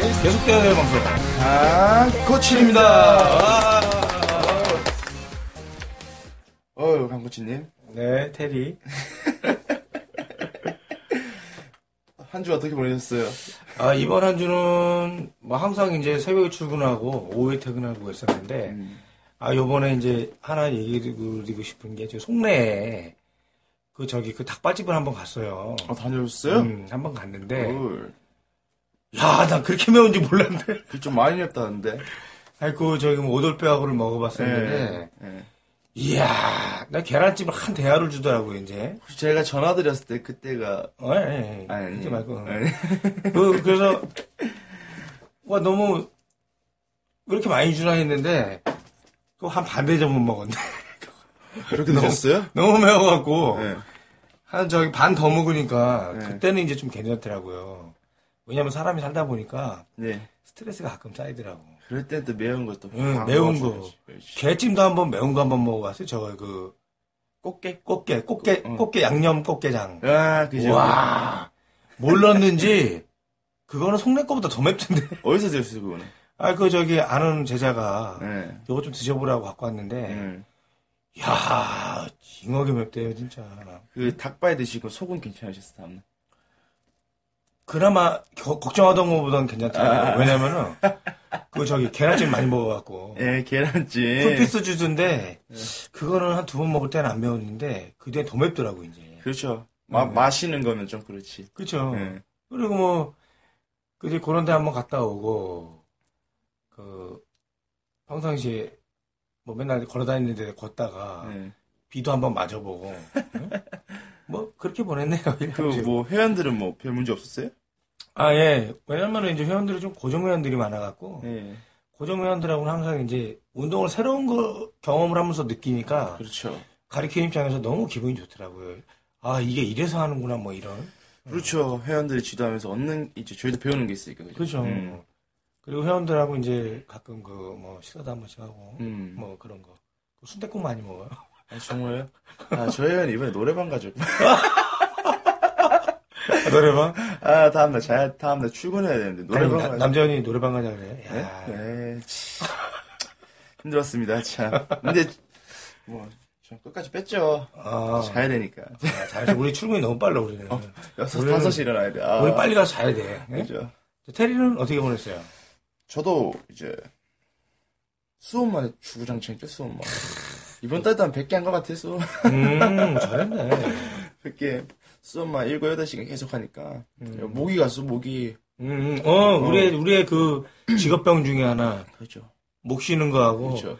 될 방송. 아, 코치입니다. 어유 강코치님. 네, 테리. 한 주 어떻게 보내셨어요? 아, 이번 한 주는, 뭐, 항상 이제 새벽에 출근하고, 오후에 퇴근하고 했었는데, 음. 아, 요번에 이제 하나 얘기 드리고 싶은 게, 저 송내에, 그, 저기, 그 닭발집을 한번 갔어요. 어, 다녀오셨어요? 음, 한번 갔는데, 헐. 야, 난 그렇게 매운지 몰랐네. 그좀 많이 맵다는데. 아이고, 저기, 뭐, 오돌뼈하고를 먹어봤었는데, 예. 이야, 나 계란찜을 한 대야를 주더라고요, 이제. 제가 전화 드렸을 때 그때가 어, 예, 예. 아니, 그러지 말고. 그, 그래서, 와, 너무, 왜 이렇게 많이 주나 했는데, 그거 한 반대 정도 먹었네. 그렇게 드셨어요? 너무 매워갖고, 네. 한 저기 반 더 먹으니까, 네. 그때는 이제 좀 괜찮더라고요. 왜냐면 사람이 살다 보니까, 네. 스트레스가 가끔 쌓이더라고. 그럴 땐또 매운 것도 응, 확 매운. 거. 게찜도 한번 매운 거 한번 먹어봤어요. 저거 그, 꽃게? 꽃게, 꽃게, 응. 꽃게 양념 꽃게장. 아, 그죠. 와, 뭘 넣었는지, 그거는 속내 거보다 더 맵던데. 어디서 드셨어요, 그거는? 아, 그 저기 아는 제자가, 네. 요거 좀 드셔보라고 갖고 왔는데, 음. 야 징하게 맵대요, 진짜. 그 닭발 드시고 속은 괜찮으셨어요, 다음날? 그나마 겨- 걱정하던 것보다는 괜찮더라고요. 아. 왜냐면은, 그 저기 계란찜 많이 먹어갖고, 예, 계란찜. 풀피스 주스인데, 그거는 한 두 번 먹을 때는 안 매웠는데, 그 뒤에 더 맵더라고, 이제. 그렇죠. 마, 네. 마시는 거면 좀 그렇지. 그쵸. 예. 그리고 뭐, 그 이제 그런 데 한번 갔다 오고, 그, 평상시에, 뭐 맨날 걸어 다니는 데 걷다가, 예. 비도 한번 맞아보고, 응? 뭐, 그렇게 보냈네요. 그, 뭐, 회원들은 뭐, 별 문제 없었어요? 아, 예. 왜냐면은 이제 회원들이 좀 고정 회원들이 많아갖고, 예. 고정 회원들하고는 항상 이제 운동을 새로운 거 경험을 하면서 느끼니까, 그렇죠. 가르치는 입장에서 너무 기분이 좋더라고요. 아, 이게 이래서 하는구나, 뭐 이런. 그렇죠. 회원들이 지도하면서 얻는, 이제 저희도 배우는 게 있으니까. 그죠? 그죠. 음. 그리고 회원들하고 이제 가끔 그, 뭐, 식사도 한 번씩 하고, 음. 뭐 그런 거. 순대국 많이 먹어요. 아, 정말요? 아, 저희 회원 이번에 노래방 가죠. 노래방? 아, 다음날 자, 다음날 출근해야 되는데, 노래방 아니, 가죠. 나- 남자원이 노래방 가자 그래. 네? 야, 네, 치. 힘들었습니다, 참. 근데, 뭐, 저 끝까지 뺐죠. 아, 자야 되니까. 아, 잘했어. 우리 출근이 너무 빨라, 우리는. 여섯, 우리는- 다섯시 일어나야 돼. 아, 우리 빨리 가서 자야 돼. 예? 그죠. 테리는 어떻게 보냈어요? 저도, 이제, 수업만 주구장창 수업만. 이번 달도 한 100개 한 것 같아, 수업. 음, 잘했네. 100개. 수업만 7, 8시간 계속 하니까. 음. 모기 갔어, 모기. 음, 어, 우리의, 우리의 그 직업병 중에 하나, 그렇죠. 목 쉬는 거 하고, 그렇죠.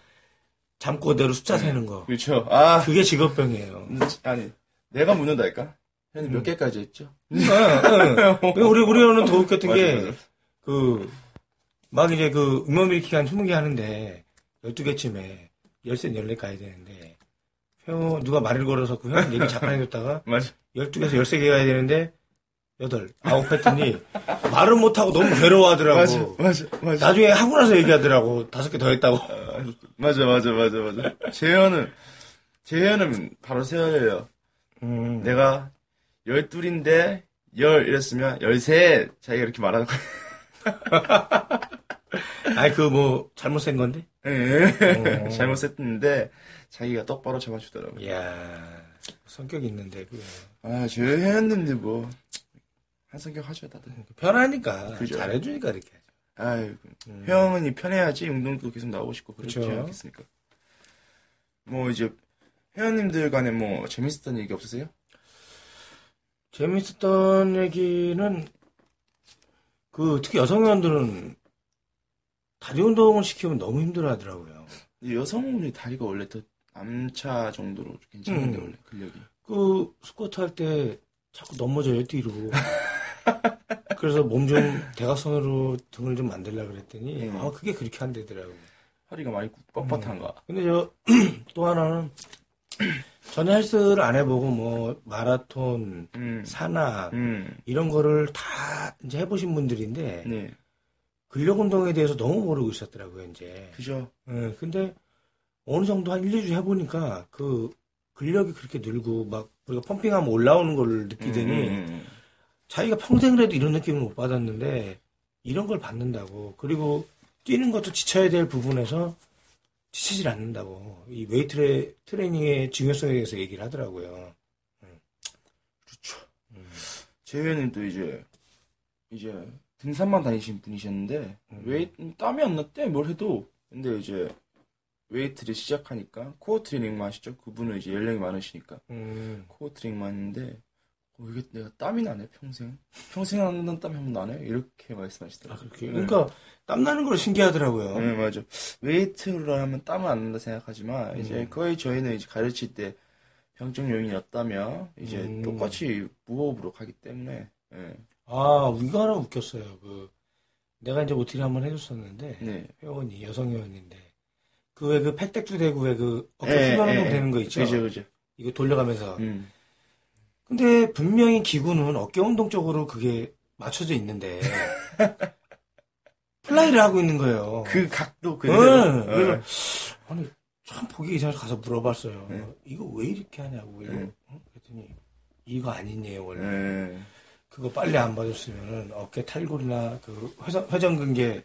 잠꼬대로 숫자 세는 거. 그렇죠. 아, 그게 직업병이에요. 아니, 내가 묻는다니까? 음. 몇 개까지 했죠? 응, 응. 우리, 우리는 더 웃겼던 맞아, 게. 그, 막 이제 그, 응원일으키기 한 20개 하는데, 12개쯤에, 열쇠 14 가야 되는데, 회원, 누가 말을 걸어서 그 회원 얘기 잠깐 해줬다가, 맞아. 12개에서 13개 가야 되는데, 8, 9 했더니, 말을 못하고 너무 괴로워하더라고. 맞아, 맞아, 맞아. 나중에 하고 나서 얘기하더라고. 다섯 개 더 했다고. 맞아, 맞아, 맞아, 맞아. 재현은, 재현은 바로 세열이에요. 음. 내가 열둘인데, 열 이랬으면, 열셋! 자기가 이렇게 말하는 거야. 아니, 그 뭐, 잘못 센 건데? 예. 어. 잘못 셌는데, 자기가 똑바로 잡아주더라고. 이야, 성격이 있는데, 그 아, 저 회원님들 뭐, 한 성격 하죠, 다들. 편하니까. 그죠. 잘해주니까 이렇게. 아유, 음. 회원이 편해야지 운동도 계속 나오고 싶고 그렇지 그쵸. 않겠습니까? 뭐 이제 회원님들 간에 뭐 재밌었던 얘기 없으세요? 재밌었던 얘기는, 그, 특히 여성 회원들은 다리 운동을 시키면 너무 힘들어 하더라고요. 이 여성분이 다리가 원래 더 남차 정도로 괜찮은데 음. 원래 근력이. 그, 스쿼트 할 때 자꾸 넘어져요, 뒤로. 그래서 몸 좀 대각선으로 등을 좀 만들려고 그랬더니, 음. 아, 그게 그렇게 안 되더라고요. 허리가 많이 뻣뻣한가. 근데 저, 또 하나는, 전혀 헬스를 안 해보고, 뭐, 마라톤, 음, 산악, 음, 이런 거를 다 이제 해보신 분들인데, 네, 근력 운동에 대해서 너무 모르고 있었더라고요, 이제. 그죠. 예, 근데, 어느 정도 한 1, 2주 해보니까, 그, 근력이 그렇게 늘고, 막, 우리가 펌핑하면 올라오는 걸 느끼더니, 음, 음, 자기가 평생을 해도 이런 느낌을 못 받았는데, 이런 걸 받는다고. 그리고 뛰는 것도 지쳐야 될 부분에서 지치질 않는다고. 이 웨이트 트레이닝의 중요성에 대해서 얘기를 하더라고요. 그렇죠. 재회님도 이제 이제 등산만 다니신 분이셨는데 음. 웨이 땀이 안 났대 뭘 해도 근데 이제 웨이트를 시작하니까 코어 트레이닝만 하시죠. 그분은 이제 연령이 많으시니까 음. 코어 트레이닝만 했는데 어, 이게 내가 땀이 나네 평생 평생 안 나는 땀이 한번 나네 이렇게 아, 말씀하시더라고요. 그렇게. 그러니까 땀 나는 걸 신기하더라고요. 네 맞아. 웨이트로 하면 땀은 안 난다 생각하지만 이제 음. 거의 저희는 이제 가르칠 때 병적 요인이었다면 이제 음. 똑같이 무호흡으로 가기 때문에 예. 아, 이거 하나 웃겼어요. 그, 내가 이제 OT를 한번 해줬었는데, 네. 회원이, 여성 회원인데, 그 왜 그 팩택도 되고 왜 그 어깨 예, 훈련 예, 운동 예. 되는 거 있죠? 그죠 그죠. 이거 돌려가면서. 음. 근데 분명히 기구는 어깨 운동 쪽으로 그게 맞춰져 있는데, 플라이를 하고 있는 거예요. 그 각도 응, 그대로. 그래서, 아니, 참 보기 이상해서 가서 물어봤어요. 네. 이거 왜 이렇게 하냐고. 이거, 네. 응? 그랬더니, 이거 아니네요, 원래. 예. 그거 빨리 안 봐줬으면은 어깨 탈골이나 그 회전, 회전근개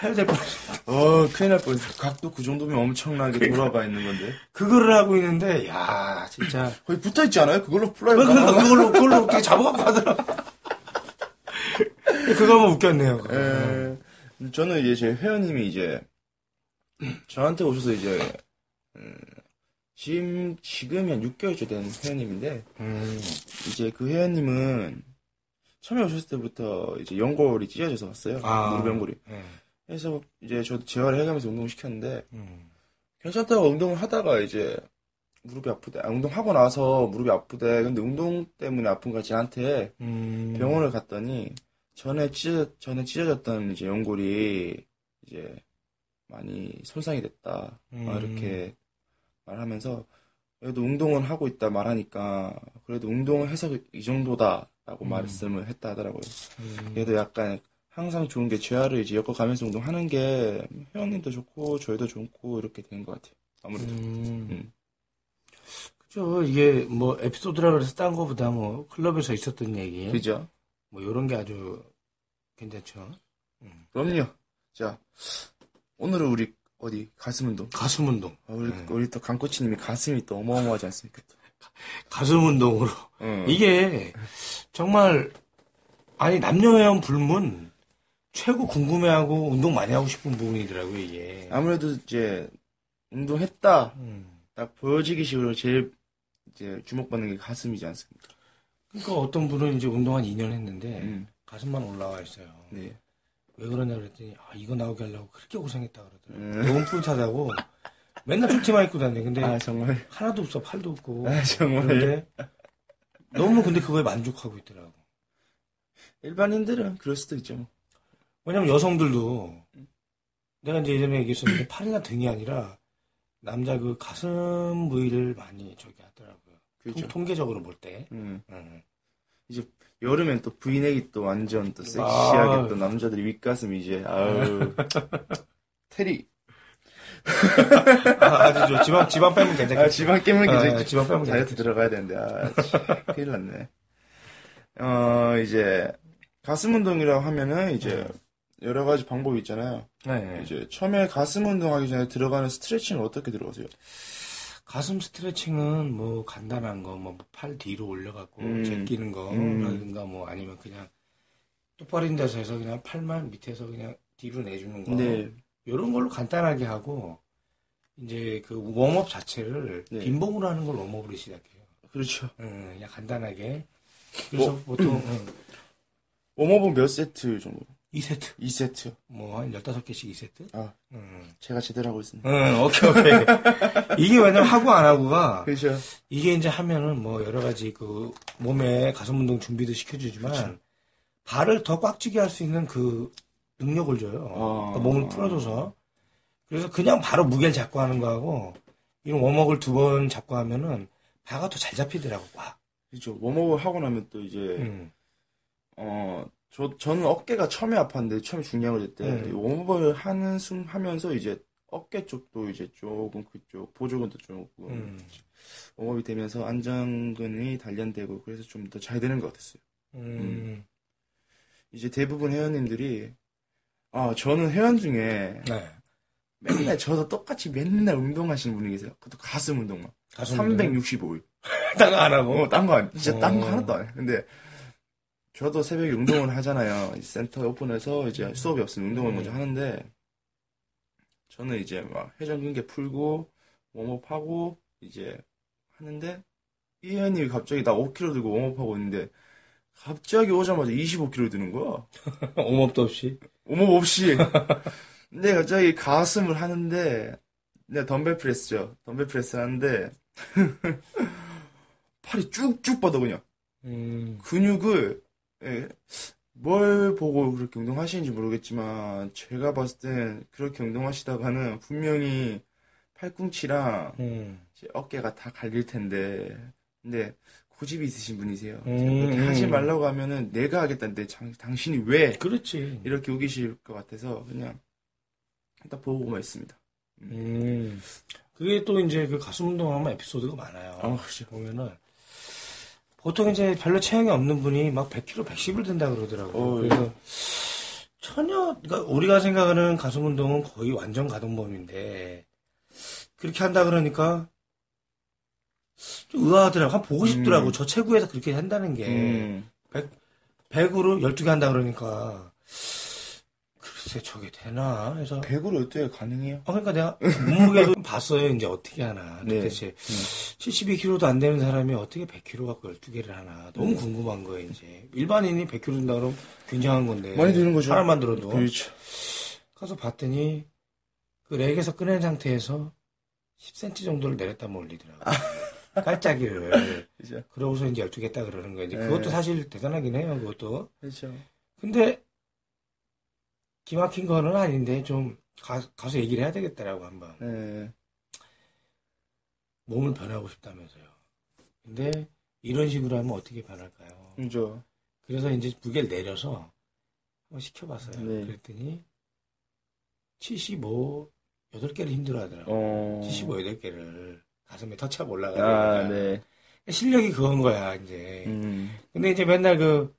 파열될 뻔했어. 어, 큰일 날 뻔했어. 각도 그 정도면 엄청나게 돌아가 있는 건데. 그거를 하고 있는데, 야 진짜. 거의 붙어 있지 않아요? 그걸로 플라이 그러니까 그걸로, 그걸로 어떻게 잡아갖고 하더라. 그거 한번 웃겼네요. 그거. 예. 저는 이제 제 회원님이 이제 저한테 오셔서 이제 음, 지금 지금이 한 6개월째 된 회원님인데 음, 이제 그 회원님은 처음에 오셨을 때부터 이제 연골이 찢어져서 왔어요. 아. 무릎 연골이. 예. 그래서 이제 저도 재활을 해가면서 운동을 시켰는데 음, 괜찮다고 운동을 하다가 이제 무릎이 아프대. 아, 운동하고 나서 무릎이 아프대. 근데 운동 때문에 아픈 거 같지 않대. 음. 병원을 갔더니 전에 찢어 전에 찢어졌던 이제 연골이 이제 많이 손상이 됐다. 막 음. 이렇게 말하면서 그래도 운동은 하고 있다 말하니까 그래도 운동을 해서 이 정도다라고 음. 말씀을 했다 하더라고요. 음. 그래도 약간 항상 좋은 게 재활을 이제 엮어 가면서 운동하는 게 회원님도 좋고 저희도 좋고 이렇게 되는 것 같아요. 아무래도. 음. 음. 그죠. 이게 뭐 에피소드라 그래서 딴 거보다 뭐 클럽에서 있었던 얘기. 그죠? 뭐 요런 게 아주 괜찮죠. 그럼요. 자, 오늘은 우리 어디 가슴 운동. 가슴 운동. 아, 우리, 네. 우리 또 강코치님이 가슴이 또 어마어마하지 않습니까? 또. 가슴 운동으로. 응. 이게 정말 아니 남녀 회원 불문 최고 궁금해하고 운동 많이 하고 싶은 부분이더라고요 이게. 아무래도 이제 운동했다 음. 딱 보여지기 식으로 제일 이제 주목받는 게 가슴이지 않습니까? 그러니까 어떤 분은 이제 운동 한 2년 했는데 음. 가슴만 올라와 있어요. 네. 왜 그러냐 그랬더니 아 이거 나오게 하려고 그렇게 고생했다 그러더라고요. 음. 너무 뿌듯하다고 맨날 쫄티만 입고 다녀. 근데 아 정말. 하나도 없어 팔도 없고. 아 정말. 그런데 너무 근데 그거에 만족하고 있더라고. 일반인들은 그럴 수도 있죠. 뭐. 왜냐면 여성들도 내가 이제 예전에 얘기했었는데 팔이나 등이 아니라 남자 그 가슴 부위를 많이 저기 하더라고요. 그렇죠. 통, 통계적으로 볼 때. 음. 응. 여름엔 또 브이넥이 또 완전 또 아. 섹시하게 또 남자들이 윗가슴 이제 아우 테리. 아, 아주 저 지방 지방 빼면 괜찮겠지. 아 지방 깨면 아, 이제 지방 빼면 다이어트 괜찮겠지. 들어가야 되는데 아 참, 큰일 났네. 어 이제 가슴 운동이라고 하면은 이제 여러 가지 방법이 있잖아요. 네, 네. 이제 처음에 가슴 운동하기 전에 들어가는 스트레칭은 어떻게 들어가세요? 가슴 스트레칭은 뭐 간단한 거, 뭐 팔 뒤로 올려갖고 음. 제끼는 음. 거라든가 뭐 아니면 그냥 있는 데서 해서 그냥 팔만 밑에서 그냥 뒤로 내주는 거. 네. 이런 걸로 간단하게 하고 이제 그 웜업 자체를 네. 빈봉으로 하는 걸 웜업으로 시작해요. 그렇죠. 응, 그냥 간단하게. 그래서 뭐, 보통 응, 웜업은 몇 세트 정도? 2세트. 2세트. 뭐 한 15개씩 2세트? 아. 응. 제가 제대로 하고 있습니다. 응, 오케이, 오케이. 이게 왜냐면 하고 안 하고가 그렇죠. 이게 이제 하면은 뭐 여러 가지 그 몸에 가슴 운동 준비도 시켜주지만 그렇죠. 발을 더 꽉 쥐게 할 수 있는 그 능력을 줘요. 아. 그러니까 몸을 풀어줘서. 그래서 그냥 바로 무게를 잡고 하는 거하고 이런 워먹을 두 번 잡고 하면은 발가 더 잘 잡히더라고. 와. 그렇죠. 웜업을 하고 나면 또 이제 음. 어, 저, 저는 어깨가 처음에 아팠는데, 처음에 중량을 냈때, 음. 웜업을 하는 숨 하면서 이제 어깨 쪽도 이제 조금 그쪽, 보조근도 조금, 음. 웜업이 되면서 안정근이 단련되고, 그래서 좀 더 잘 되는 것 같았어요. 음. 이제 대부분 회원님들이 아 저는 회원 중에 네. 맨날 저도 똑같이 맨날 운동하시는 분이 계세요. 그것도 가슴 운동만. 가슴 365일. 땅안 하고. 어, 딴거 아니, 진짜 딴거 어. 하나도 안 해. 근데 저도 새벽에 운동을 하잖아요. 이 센터 오픈해서 이제 수업이 없으면 운동을 음. 먼저 하는데 저는 이제 막 회전 근개 풀고 웜업하고 이제 하는데 이 회원님이 갑자기 나 5kg 들고 웜업하고 있는데 갑자기 오자마자 25kg 드는 거야. 옴업도 없이. 웜업 없이. 근데 갑자기 가슴을 하는데 내가 덤벨 프레스죠. 덤벨 프레스 하는데 팔이 쭉쭉 뻗어 그냥. 음. 근육을 예, 뭘 보고 그렇게 운동하시는지 모르겠지만 제가 봤을 땐 그렇게 운동하시다가는 분명히 팔꿈치랑 음. 어깨가 다 갈릴 텐데 근데 고집이 있으신 분이세요. 음, 그렇게 하지 음. 말라고 하면은 내가 하겠다는데 장- 당신이 왜 그렇지. 이렇게 우기실 것 같아서 그냥 일단 보고만 있습니다. 음. 그게 또 이제 그 가슴 운동하면 에피소드가 많아요. 아, 그죠. 보면은 보통 이제 별로 체형이 없는 분이 막 100kg, 110을 든다 그러더라고요. 어, 그래서 전혀 그러니까 우리가 생각하는 가슴 운동은 거의 완전 가동범위인데 그렇게 한다 그러니까 좀 의아하더라고. 한 보고 싶더라고. 음. 저 체구에서 그렇게 한다는 게 음, 100으로 12개 한다 그러니까 글쎄 저게 되나 해서 100으로 어떻게 가능해요? 어, 그러니까 내가 몸무게도 봤어요. 이제 어떻게 하나. 네. 도대체 72kg도 안 되는 사람이 어떻게 100kg 갖고 12개를 하나. 너무 궁금한 거예요, 이제. 일반인이 100kg 든다 그러면 굉장한 건데. 많이 드는 거죠. 사람만 들어도. 그렇죠. 가서 봤더니 그 렉에서 꺼낸 상태에서 10cm 정도를 내렸다 올리더라고요. 깔짜기를. 그죠. 그러고서 이제 12개 했다 그러는 거예요. 이제 네. 그것도 사실 대단하긴 해요, 그것도. 그렇죠. 근데 기막힌 거는 아닌데 좀 가, 가서 얘기를 해야 되겠다라고 한번. 네. 몸을 변하고 싶다면서요. 근데 이런 식으로 하면 어떻게 변할까요? 그죠. 그래서 이제 무게를 내려서 한번 시켜봤어요. 네. 그랬더니 75, 8개를 힘들어 하더라고요. 어. 75, 8개를 가슴에 터치하고 아, 올라가니까. 네. 실력이 그건 거야, 이제. 음. 근데 이제 맨날 그,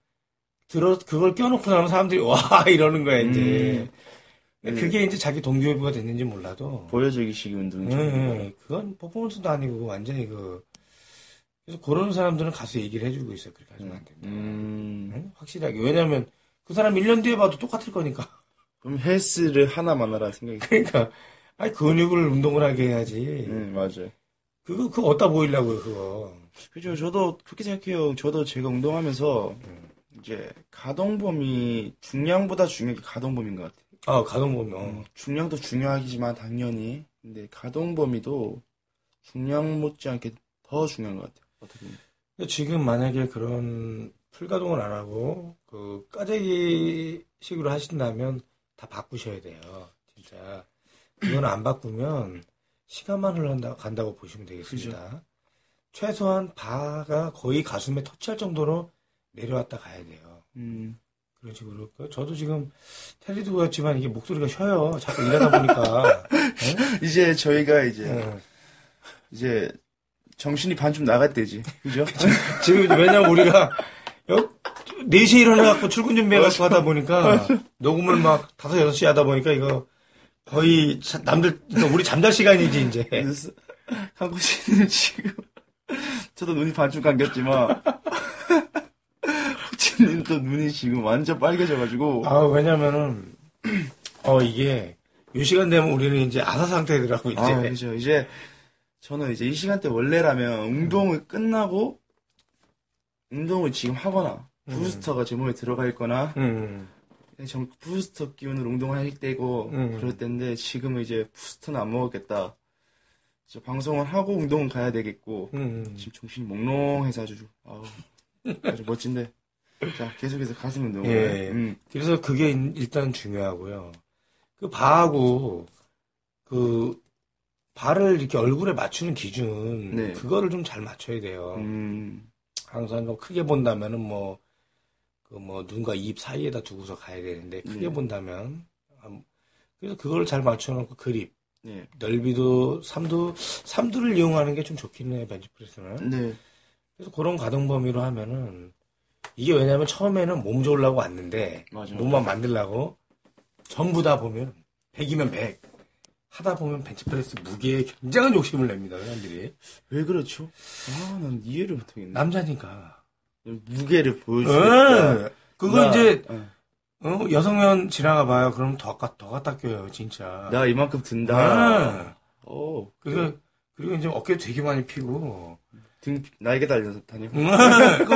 들어, 그걸 껴놓고 나면 사람들이 와! 이러는 거야, 이제. 음. 그게 이제 자기 동기부여가 됐는지 몰라도. 보여주기식 운동이죠. 예, 그건 퍼포먼스도 아니고 완전히 그 그래서 그런 사람들은 가서 얘기를 해주고 있어요. 그렇게 하시면 안 된다. 음. 응? 확실하게. 왜냐면 그 사람 1년 뒤에 봐도 똑같을 거니까. 그럼 헬스를 하나만 하라 생각이. 그러니까 아니 근육을 운동을 하게 해야지. 음, 맞아요. 그거 그거 어디다 보이려고요, 그거. 그죠. 저도 그렇게 생각해요. 저도 제가 운동하면서 음. 이제 가동범위 중량보다 중요한 게 가동범위인 것 같아요. 아, 가동 보면 어, 중량도 중요하지만 당연히 근데 가동범위도 중량 못지않게 더 중요한 것 같아요. 어떻게 보면. 근데 지금 만약에 그런 풀가동을 안 하고 그 까재기식으로 하신다면 다 바꾸셔야 돼요. 진짜 이건 안 바꾸면 시간만 흘러간다 간다고 보시면 되겠습니다. 최소한 바가 거의 가슴에 터치할 정도로 내려왔다 가야 돼요. 음. 그런 식으로 그 저도 지금 테리도 그렇지만 이게 목소리가 쉬어요. 자꾸 일하다 보니까 이제 저희가 이제 예. 이제 정신이 반쯤 나갈 때지. 그죠? 지금 왜냐면 우리가 여- 4시에 일어나갖고 출근 준비해갖고 하다 보니까 녹음을 막 5, 6시 하다 보니까 이거 거의 자- 남들, 그러니까 우리 잠잘 시간이지, 이제. 하고 씨는 지금 저도 눈이 반쯤 감겼지만 님도 눈이 지금 완전 빨개져가지고 아, 왜냐면은, 어, 이게, 요 시간 되면 우리는 이제 아사 상태더라고, 이제. 아 그죠 이제 저는 이제 이 시간대 원래라면 운동을 끝나고 운동을 지금 하거나 부스터가 제 몸에 들어가 있거나 음, 정 부스터 기운으로 운동할 때고 음. 그럴 때인데 지금은 이제 부스터는 안 먹었겠다. 방송을 하고 운동은 가야 되겠고 음. 지금 정신이 몽롱해서 아주 아우, 아주 멋진데 자 계속해서 가슴 운동을 예. 음, 그래서 그게 일- 일단 중요하고요. 그 바하고, 그, 발을 이렇게 얼굴에 맞추는 기준, 네. 그거를 좀 잘 맞춰야 돼요. 음, 항상 좀 크게 본다면은 뭐, 그 뭐, 눈과 입 사이에다 두고서 가야 되는데, 크게 네. 본다면, 아, 그래서 그걸 잘 맞춰놓고 그립, 네, 넓이도, 삼두, 삼두를 이용하는 게 좀 좋긴 해요, 벤치프레스는. 네, 그래서 그런 가동 범위로 하면은, 이게 왜냐면 처음에는 몸 좋으려고 왔는데 맞아. 몸만 만들려고 전부 다 보면 100이면 100 하다 보면 벤치프레스 무게에 굉장한 욕심을 냅니다 사람들이 왜 그렇죠? 아, 난 이해를 못하겠네. 남자니까 무게를 보여주겠다. 응. 그거 나- 이제 응. 어, 여성면 지나가 봐요 그럼 더, 가- 더 갖다 껴요 진짜 나 이만큼 든다. 응. 어. 그래서 그리고 이제 어깨 되게 많이 피고 등 날개 달려서 다녀. 그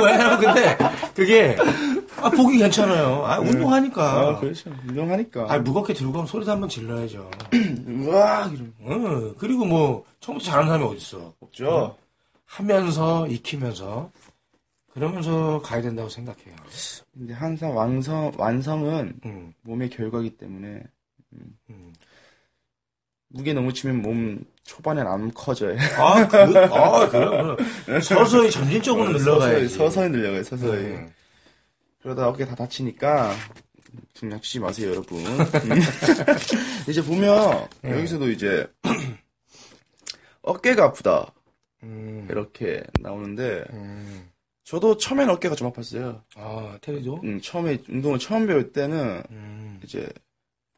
왜냐면 근데 그게 아, 보기 괜찮아요 아, 운동하니까 아, 그렇죠. 운동하니까. 아, 무겁게 들고 가면 소리도 한번 질러야죠. 우와, 이런. 어, 그리고 뭐, 처음부터 잘하는 사람이 어딨어. 없죠. 하면서, 익히면서, 그러면서 가야 된다고 생각해요. 근데 항상 완성, 완성은 음, 몸의 결과기 때문에 음. 무게 너무 치면 몸 초반엔 안 커져요. 아, 그, 아, 그럼, 그럼. 서서히 점진적으로 늘러가야지. 서서히, 서서히 늘려가요, 서서히. 음. 그러다 어깨 다 다치니까 그냥 치지 마세요, 여러분. 이제 보면 네. 여기서도 이제 어깨가 아프다 음, 이렇게 나오는데 음. 저도 처음엔 어깨가 좀 아팠어요. 아, 테리도? 음, 처음에 운동을 처음 배울 때는 음. 이제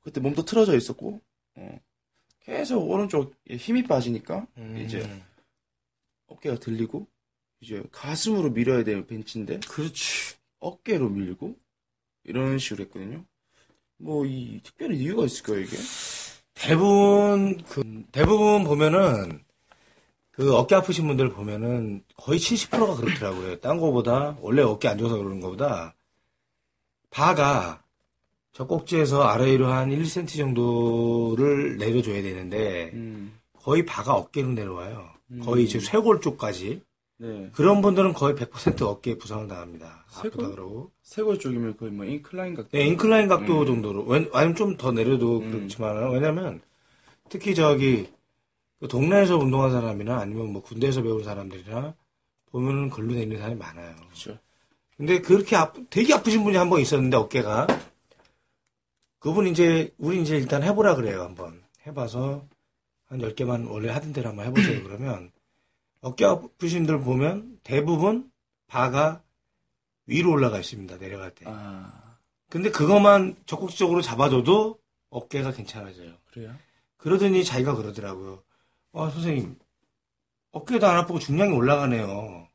그때 몸도 틀어져 있었고 어, 계속 오른쪽에 힘이 빠지니까 음. 이제 어깨가 들리고 이제 가슴으로 밀어야 될 벤치인데 그렇지. 어깨로 밀고 이런 식으로 했거든요. 뭐 이 특별한 이유가 있을까요 이게? 대부분, 그, 대부분 보면은, 그 어깨 아프신 분들 보면은 거의 70%가 그렇더라고요. 딴 거보다, 원래 어깨 안 좋아서 그러는 거보다, 바가 젖꼭지에서 아래로 한 1cm 정도를 내려줘야 되는데, 음, 거의 바가 어깨로 내려와요. 음. 거의 이제 쇄골 쪽까지. 네. 그런 분들은 거의 100% 어깨에 부상을 당합니다. 아프다 쇄골? 그러고. 세골 쪽이면 거의 뭐 인클라인 각도. 네, 인클라인 각도 음. 정도로. 왜- 아니면 좀 더 내려도 음. 그렇지만, 왜냐면, 특히 저기, 그 동네에서 운동한 사람이나 아니면 뭐 군대에서 배운 사람들이나, 보면은 걸로 내리는 사람이 많아요. 그렇죠. 근데 그렇게 아, 되게 아프신 분이 한 번 있었는데, 어깨가. 그분 이제, 우리 이제 일단 해보라 그래요, 한번. 해봐서, 한 10개만 원래 하던 대로 한번 해보세요, 그러면. 어깨 아프신 분들 보면, 대부분, 바가 위로 올라가 있습니다, 내려갈 때. 아 근데 그것만 적극적으로 잡아줘도 어깨가 괜찮아져요. 그래요? 그러더니 자기가 그러더라고요. 아, 선생님, 어깨도 안 아프고 중량이 올라가네요.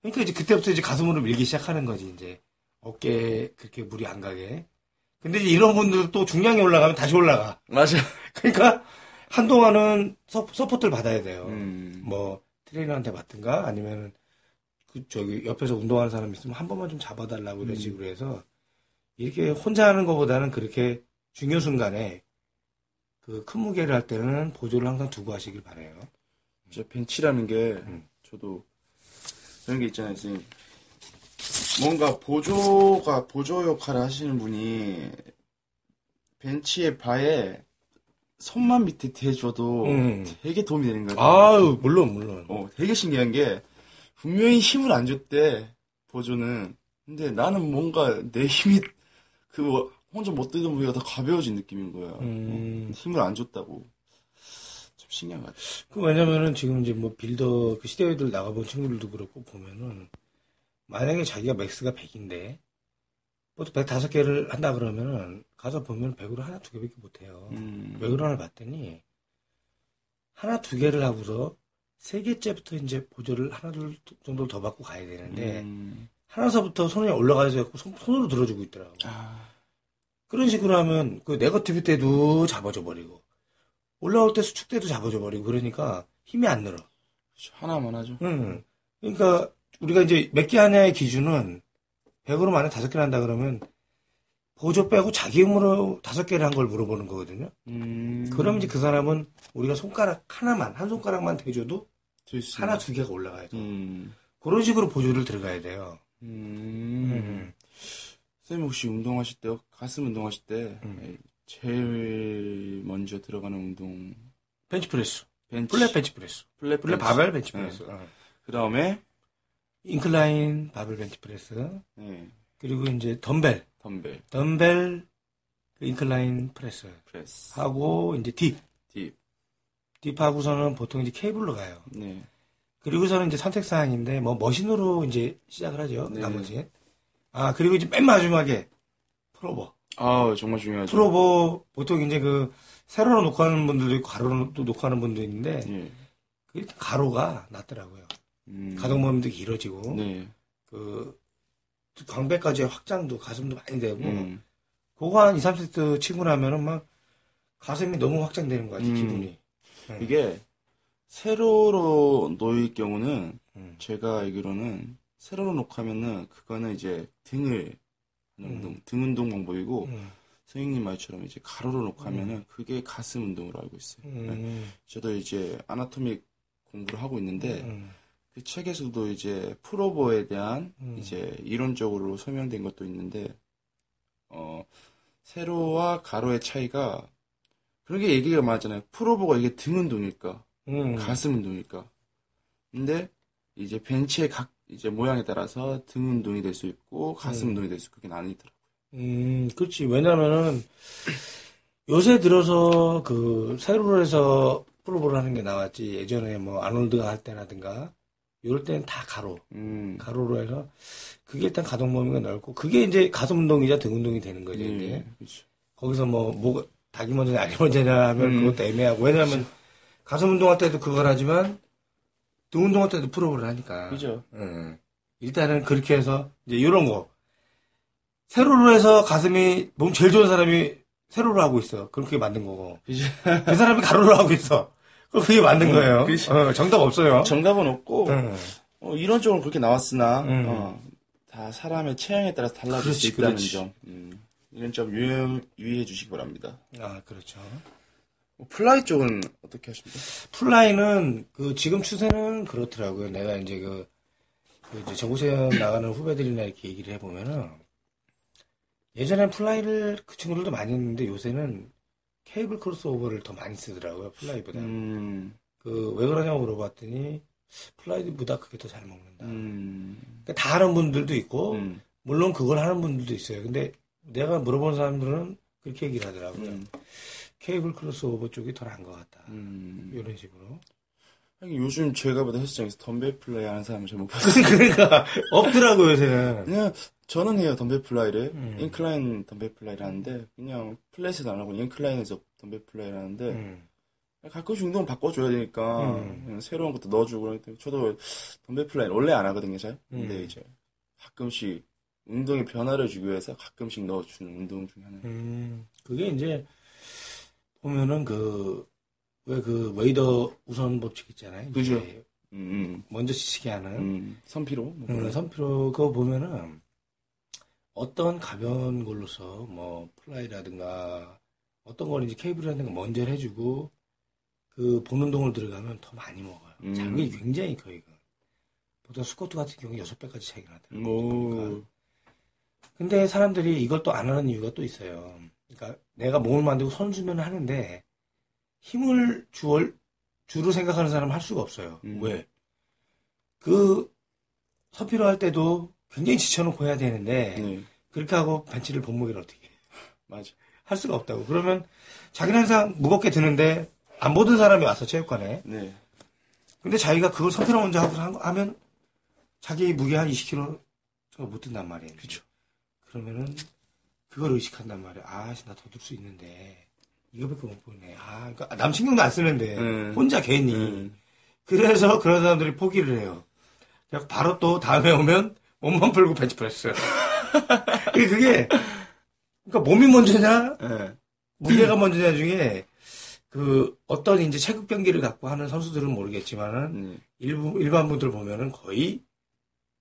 그러니까 이제 그때부터 이제 가슴으로 밀기 시작하는 거지, 이제. 어깨에 그렇게 물이 안 가게. 근데 이제 이런 분들도 또 중량이 올라가면 다시 올라가. 맞아. 그러니까 한동안은 서, 서포트를 받아야 돼요. 음. 뭐 트레이너한테 받든가 아니면은 그 저기 옆에서 운동하는 사람 있으면 한 번만 좀 잡아달라고 이런 음. 식으로 해서 이렇게 혼자 하는 것보다는 그렇게 중요 순간에 그 큰 무게를 할 때는 보조를 항상 두고 하시길 바래요. 저 벤치라는 게 음. 저도 그런 게 있잖아요, 선생님. 뭔가 보조가 보조 역할을 하시는 분이 벤치의 바에 손만 밑에 대줘도 음. 되게 도움이 되는 것 같아요. 아유 물론 물론. 어, 되게 신기한 게 분명히 힘을 안 줬대 보조는. 근데 나는 뭔가 내 힘이 그 혼자 못 들던 무게가 더 가벼워진 느낌인 거야. 음. 어, 힘을 안 줬다고. 참 신기한 것 같아. 그 왜냐면은 지금 이제 뭐 빌더 그 시대회들 나가본 친구들도 그렇고 보면은 만약에 자기가 맥스가 100인데 보통 105개를 한다 그러면은 가서 보면 100으로 하나 두 개밖에 못 해요. 음. 왜 그러나 봤더니 하나 두 개를 하고서 세 개째부터 이제 보조를 하나 둘 정도 더 받고 가야 되는데 음. 하나서부터 손이 올라가서 손, 손으로 들어주고 있더라고. 아, 그런 식으로 하면 그 네거티브 때도 잡아줘 버리고 올라올 때 수축 때도 잡아줘 버리고 그러니까 힘이 안 늘어. 그렇죠. 하나만 하죠. 응. 그러니까 우리가 이제 몇 개 하냐의 기준은 100으로 만약 다섯 개를 한다 그러면 보조 빼고 자기 힘으로 다섯 개를 한 걸 물어보는 거거든요. 음. 그럼 이제 그 사람은 우리가 손가락 하나만 한 손가락만 대줘도 하나. 두 개가 올라가야 돼. 음. 그런 식으로 보조를 들어가야 돼요. 음. 선생님 혹시 운동하실 때 가슴 운동하실 때 음. 제일 먼저 들어가는 운동 벤치프레스, 벤치 플랫 벤치프레스, 플랫 플랫. 바벨 벤치프레스, 어. 그 다음에 인클라인 바벨 벤치프레스, 네, 그리고 이제 덤벨, 덤벨 덤벨 그 인클라인 프레스 프레스 하고 이제 딥, 딥 딥하고서는 보통 이제 케이블로 가요. 네. 그리고서는 이제 선택 사항인데 뭐 머신으로 이제 시작을 하죠. 네. 나머지 아, 그리고 이제 맨 마지막에 프로버. 아, 정말 중요하죠. 프로버, 보통 이제 그, 세로로 녹화하는 분들도 있고, 가로로 또 녹화하는 분도 있는데, 예. 그 가로가 낫더라고요. 음. 가동범위도 길어지고, 네. 그, 광배까지의 확장도 가슴도 많이 되고, 음. 그거 한 2, 3세트 치고 나면은 막, 가슴이 너무 확장되는 거지, 음. 기분이. 네. 이게 세로로 놓일 경우는 음. 제가 알기로는 세로로 녹화하면은 그거는 이제 등을 음. 운동, 등 운동 방법이고 음. 선생님 말처럼 이제 가로로 녹화하면은 그게 가슴 운동으로 알고 있어요. 네. 음. 저도 이제 아나토믹 공부를 하고 있는데 음. 그 책에서도 이제 프로버에 대한 음. 이제 이론적으로 설명된 것도 있는데 어 세로와 가로의 차이가 그런 게 얘기가 많았잖아요. 프로버가 이게 등 운동일까, 음. 가슴 운동일까. 근데 이제 벤치의 각 이제 모양에 따라서 등 운동이 될 수 있고 가슴 음. 운동이 될 수 있고 그게 나뉘더라고요. 음, 그렇지. 왜냐면은, 요새 들어서 그, 세로로 해서 프로볼 하는 게 나왔지. 예전에 뭐, 아놀드가 할 때라든가, 이럴 때는 다 가로. 음. 가로로 해서, 그게 일단 가동 범위가 넓고, 그게 이제 가슴 운동이자 등 운동이 되는 거죠, 이제. 예, 그렇죠. 거기서 뭐, 뭐, 닭이 먼저냐, 알이 먼저냐 하면 음. 그것도 애매하고, 왜냐면, 가슴 운동할 때도 그걸 하지만, 등 운동할 때도 프로볼을 하니까. 그죠. 예. 일단은 그렇게 해서 이제 이런 거 세로로 해서 가슴이 몸 제일 좋은 사람이 세로로 하고 있어. 그렇게 만든 거고. 그 사람이 가로로 하고 있어. 그럼 그게 맞는 음, 거예요. 어, 정답 없어요. 정답은 없고 응. 어, 이론적으로 그렇게 나왔으나 음. 어, 다 사람의 체형에 따라서 달라질 그렇지, 수 있다는 그렇지. 점. 음, 이런 점 유의, 유의 해 주시기 바랍니다. 아 그렇죠. 뭐 플라이 쪽은 어떻게 하십니까? 플라이는 그 지금 추세는 그렇더라고요. 내가 이제 그, 그 이제 정구세연 나가는 후배들이나 이렇게 얘기를 해보면은 예전엔 플라이를 그 친구들도 많이 했는데 요새는 케이블 크로스오버를 더 많이 쓰더라고요. 플라이보다. 음, 그왜 그러냐고 물어봤더니 플라이보다 그게 더 잘 먹는다. 음, 그러니까 다 하는 분들도 있고 음, 물론 그걸 하는 분들도 있어요. 근데 내가 물어본 사람들은 그렇게 얘기를 하더라고요. 음, 케이블 크로스오버 쪽이 덜 한 것 같다. 음. 이런 식으로. 요즘 제가 보다 헬스장에서 덤벨 플라이 하는 사람을 잘못 봤어요. 그러니까 없더라고요 요새는. 그냥 저는 해요 덤벨 플라이를 음. 인클라인 덤벨 플라이를 하는데 그냥 플랫에서 안 하고 인클라인에서 덤벨 플라이를 하는데 음. 가끔씩 운동 바꿔줘야 되니까 음. 새로운 것도 넣어주고 그러니까 저도 덤벨 플라이 원래 안 하거든요 잘 근데 음. 이제 가끔씩 운동의 변화를 주기 위해서 가끔씩 넣어주는 운동 중에 하나 음, 그게 이제 보면은 그 왜 그 웨이더 우선 법칙 있잖아요. 그죠. 이제 음, 먼저 지치게 하는. 음, 음. 선피로 뭐 음. 선피로 그거 보면은 어떤 가벼운 걸로서 뭐 플라이라든가 어떤 걸 이제 케이블이라든가 먼저 해주고 그 보는 동을 들어가면 더 많이 먹어요. 음. 자극이 굉장히. 이거. 보통 스쿼트 같은 경우 여섯 배까지 차이가 나더라고요. 근데 사람들이 이걸 또 안 하는 이유가 또 있어요. 그러니까 내가 몸을 만들고 선수면 하는데 힘을 주얼 주로 생각하는 사람은 할 수가 없어요. 음. 왜? 그 선피로 할 때도 굉장히 지쳐놓고 해야 되는데 네, 그렇게 하고 벤치를 몸무게를 어떻게 해? 맞아. 할 수가 없다고. 그러면 자기는 항상 무겁게 드는데 안 보던 사람이 와서 체육관에 네, 근데 자기가 그걸 선피로 먼저 하고 한- 하면 자기 무게 한 20kg 저거 못 든단 말이에요. 그쵸. 그러면은 그걸 의식한단 말이에요. 아, 씨, 나 더 들 수 있는데 이거밖에 못 보네. 아, 그러니까 남 신경도 안 쓰는데 음. 혼자 괜히. 음. 그래서 그런 사람들이 포기를 해요. 바로 또 다음에 오면 몸만 풀고 벤치프레스. 그게 그게 그러니까 몸이 먼저냐 네. 무게가 먼저냐 중에 그 어떤 이제 체급 경기를 갖고 하는 선수들은 모르겠지만은 네. 일부 일반 분들 보면은 거의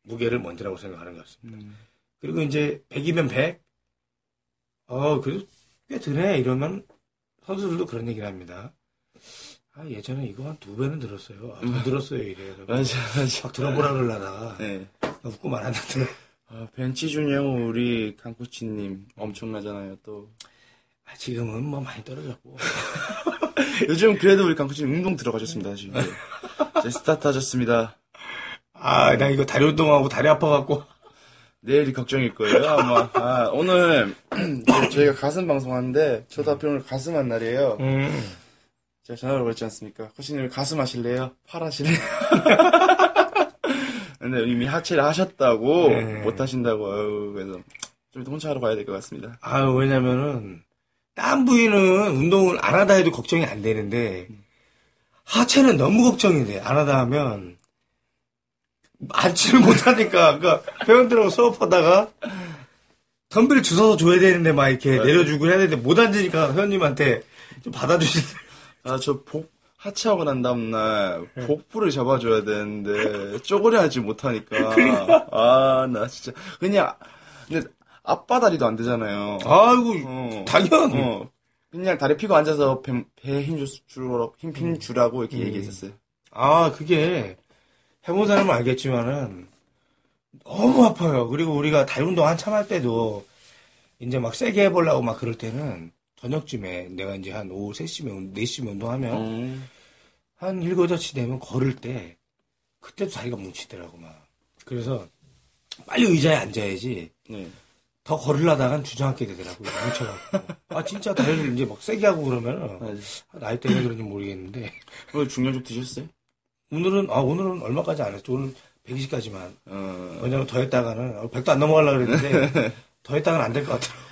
무게를 먼저라고 생각하는 것 같습니다. 음. 그리고 이제 100이면 100. 어, 그래도 꽤 드네. 이러면 선수들도 그런 얘기를 합니다. 아, 예전에 이거 한 두 배는 들었어요. 아, 더 들었어요. 이래. 맞아, 맞아. 막 들어보라 그러다가 네. 웃고 말았는데. 아, 벤치 중형 우리 강코치님 엄청나잖아요. 또 아, 지금은 뭐 많이 떨어졌고. 요즘 그래도 우리 강코치님 운동 들어가셨습니다 지금. 이제 스타트 하셨습니다. 아, 나 이거 다리 운동하고 다리 아파갖고. 내일이 걱정일 거예요 아마. 아, 오늘 저희가 가슴 방송하는데 저도 하필 오늘 가슴 한 날이에요. 음. 제가 전화로 그랬지 않습니까? 코치님 가슴 하실래요? 팔 하실래요? 근데 이미 하체를 하셨다고 네. 못 하신다고 아유, 그래서 좀 혼자 하러 가야 될 것 같습니다. 아 왜냐면은 땀 부위는 운동을 안 하다 해도 걱정이 안 되는데 하체는 너무 걱정이 돼. 안 하다 하면 앉지를 못하니까 그러니까 회원들하고 수업하다가 덤벨 주워서 줘야 되는데 막 이렇게 내려주고 해야 되는데 못 앉으니까 회원님한테 좀 받아주실 아저 복 하체하고 난 다음날 네. 복부를 잡아줘야 되는데 쪼그려 하지 못하니까 그러니까. 아나 진짜 그냥 근데 앞바다리도 안 되잖아요. 아이고 어. 당연 어. 그냥 다리 피고 앉아서 배, 힘 주라고 힘, 음. 힘 주라고 이렇게 얘기했었어요. 아, 그게 해본 사람은 알겠지만은 너무 아파요. 그리고 우리가 다리 운동 한참 할 때도 이제 막 세게 해보려고 막 그럴 때는 저녁쯤에 내가 이제 한 오후 3시면, 4시면 운동하면 음. 한 7, 8시 되면 걸을 때 그때도 다리가 뭉치더라고 막. 그래서 빨리 의자에 앉아야지 네. 더 걸으려다간 주저앉게 되더라고요. 뭉쳐갖고. 아, 진짜 다리를 이제 막 세게 하고 그러면은 맞아. 나이 때문에 그런지 모르겠는데 오늘 중량 좀 드셨어요? 오늘은, 아, 오늘은 얼마까지 안 했죠. 오늘 120까지만. 어. 왜냐면 더 했다가는, 100도 안 넘어가려고 그랬는데, 더 했다가는 안 될 것 같아요.